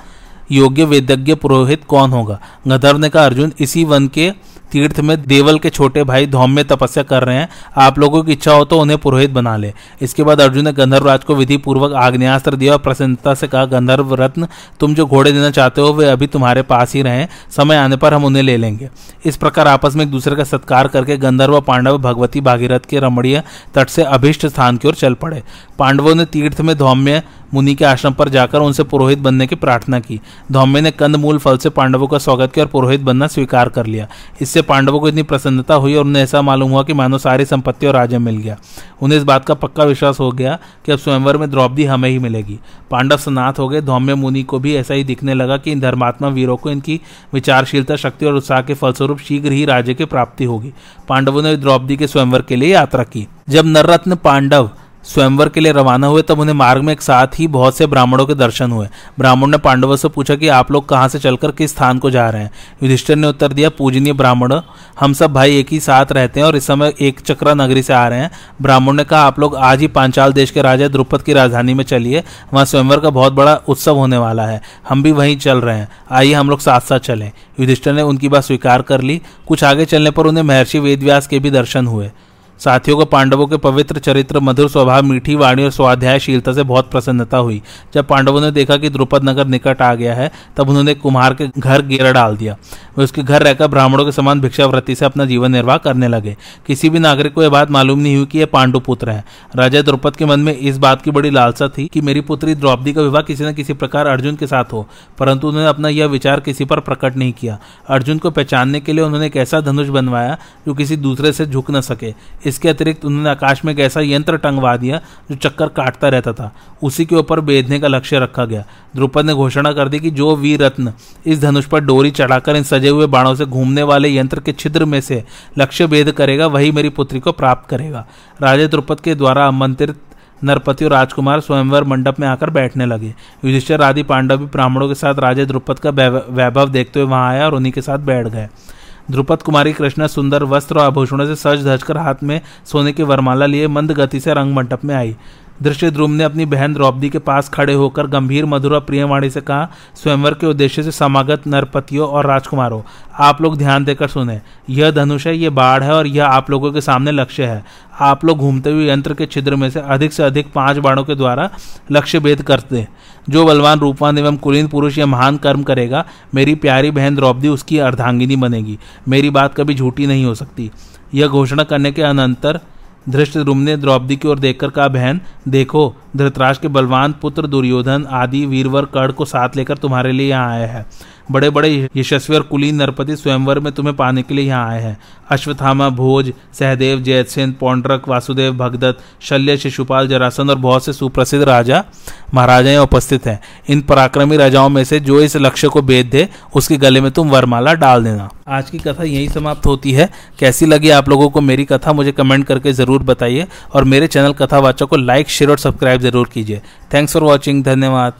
योग्य वेदज्ञ पुरोहित कौन होगा? गंधर्व ने कहा, अर्जुन, इसी वन के तीर्थ में देवल के छोटे भाई धौम में तपस्या कर रहे हैं। आप लोगों की इच्छा हो तो उन्हें पुरोहित बना ले। इसके बाद अर्जुन ने गंधर्व राज को विधि पूर्वक आग्नेस्त्र दिया और प्रसन्नता से कहा, गंधर्व रत्न, तुम जो घोड़े देना चाहते हो, वे अभी तुम्हारे पास ही रहे। समय आने पर हम उन्हें ले लेंगे। इस प्रकार आपस में एक दूसरे का सत्कार करके गंधर्व, पांडव, भगवती, भागीरथ के रमणीय तट से अभिष्ट स्थान की ओर चल पड़े। पांडवों ने तीर्थ में धौम्य मुनि के आश्रम पर जाकर उनसे पुरोहित बनने की प्रार्थना की। धौम्य ने कंद मूल फल से पांडवों का स्वागत किया और पुरोहित बनना स्वीकार कर लिया। इससे पांडवों को इतनी प्रसन्नता हुई और उन्हें ऐसा मालूम हुआ कि मानो सारी संपत्ति और राज्य मिल गया। उन्हें इस बात का पक्का विश्वास हो गया कि अब स्वयंवर में द्रौपदी हमें ही मिलेगी। पांडव स्नात हो गए। धौम्य मुनि को भी ऐसा ही दिखने लगा कि इन धर्मात्मा वीरों को इनकी विचारशीलता, शक्ति और उत्साह के फलस्वरूप शीघ्र ही राज्य की प्राप्ति होगी। पांडवों ने द्रौपदी के स्वयंवर के लिए यात्रा की। जब नररत्न पांडव स्वयंवर के लिए रवाना हुए, तब उन्हें मार्ग में एक साथ ही बहुत से ब्राह्मणों के दर्शन हुए। ब्राह्मण ने पांडवों से पूछा कि आप लोग कहाँ से चलकर किस स्थान को जा रहे हैं? युधिष्ठिर ने उत्तर दिया, पूजनीय ब्राह्मण, हम सब भाई एक ही साथ रहते हैं और इस समय एक चक्रा नगरी से आ रहे हैं। ब्राह्मण ने कहा, आप लोग आज ही पांचाल देश के राजा द्रुपद की राजधानी में चलिए, वहाँ स्वयंवर का बहुत बड़ा उत्सव होने वाला है। हम भी वहीं चल रहे हैं। आइए हम लोग साथ साथ चलें। युधिष्ठिर ने उनकी बात स्वीकार कर ली। कुछ आगे चलने पर उन्हें महर्षि वेदव्यास के भी दर्शन हुए। साथियों को पांडवों के पवित्र चरित्र, मधुर स्वभाव, मीठी वाणी और स्वाध्यायशीलता से बहुत प्रसन्नता हुई। जब पांडवों ने देखा कि द्रुपद नगर निकट आ गया है, तब उन्होंने कुम्हार के घर गेरा डाल दिया। वे उसके घर रहकर ब्राह्मणों के समान भिक्षावृत्ति से अपना जीवन निर्वाह करने लगे। किसी भी नागरिक को यह बात मालूम नहीं हुई कि यह पांडु पुत्र है। राजा द्रौपद के मन में इस बात की बड़ी लालसा थी कि मेरी पुत्री द्रौपदी का विवाह किसी न किसी प्रकार अर्जुन के साथ हो, परंतु उन्होंने अपना यह विचार किसी पर प्रकट नहीं किया। अर्जुन को पहचानने के लिए उन्होंने एक ऐसा धनुष बनवाया जो किसी दूसरे से झुक न सके। इसके अतिरिक्त उन्होंने आकाश में एक ऐसा यंत्र टंगवा दिया जो चक्कर काटता रहता था। उसी के ऊपर बेधने का लक्ष्य रखा गया। द्रुपद ने घोषणा कर दी कि जो वीर रत्न इस धनुष पर डोरी चढ़ाकर इन सजे हुए बाणों से घूमने वाले यंत्र के छिद्र में से लक्ष्य भेद करेगा, वही मेरी पुत्री को प्राप्त करेगा। राजा द्रुपद के द्वारा आमंत्रित नरपति और राजकुमार स्वयंवर मंडप में आकर बैठने लगे। युधिष्ठिर, आदि पांडव भी ब्राह्मणों के साथ राजा द्रुपद का वैभव देखते हुए वहाँ आया और उन्हीं के साथ बैठ गए। द्रुपद, कुमारी कृष्णा, सुंदर वस्त्र और आभूषणों से सज धज कर हाथ में सोने की वरमाला लिए मंद गति से रंग मंडप में आई। दृश्य ध्रुव ने अपनी बहन द्रौपदी के पास खड़े होकर गंभीर, मधुर और प्रियवाणी से कहा, स्वयंवर के उद्देश्य से समागत नरपतियों और राजकुमारों, आप लोग ध्यान देकर सुने। यह धनुष है ये बाढ़ है और यह आप लोगों के सामने लक्ष्य है। आप लोग घूमते हुए यंत्र के छिद्र में से अधिक से अधिक पाँच बाणों के द्वारा लक्ष्य भेद करते जो बलवान रूपवान एवं कुलीन पुरुष यह महान कर्म करेगा, मेरी प्यारी बहन द्रौपदी उसकी अर्धांगिनी बनेगी। मेरी बात कभी झूठी नहीं हो सकती। यह घोषणा करने के अनंतर धृष्ट ने द्रौपदी की ओर देखकर कहा, बहन, देखो, धृतराज के बलवान, पुत्र दुर्योधन आदि वीरवर कर्ण को साथ लेकर तुम्हारे लिए यहाँ आया है। बड़े बड़े यशस्वी और कुलीन नरपति स्वयंवर में तुम्हें पाने के लिए यहाँ आए हैं। अश्वत्थामा, भोज, सहदेव जयसेन पौंड्रक, वासुदेव, भगदत्त, शल्य, शिशुपाल जरासन और बहुत से सुप्रसिद्ध राजा महाराजाएँ उपस्थित हैं। इन पराक्रमी राजाओं में से जो इस लक्ष्य को बेद दे, उसके गले में तुम वरमाला डाल देना। आज की कथा यही समाप्त होती है। कैसी लगी आप लोगों को मेरी कथा, मुझे कमेंट करके ज़रूर बताइए। और मेरे चैनल कथावाचक को लाइक, शेयर और सब्सक्राइब ज़रूर कीजिए। थैंक्स फॉर वॉचिंग, धन्यवाद।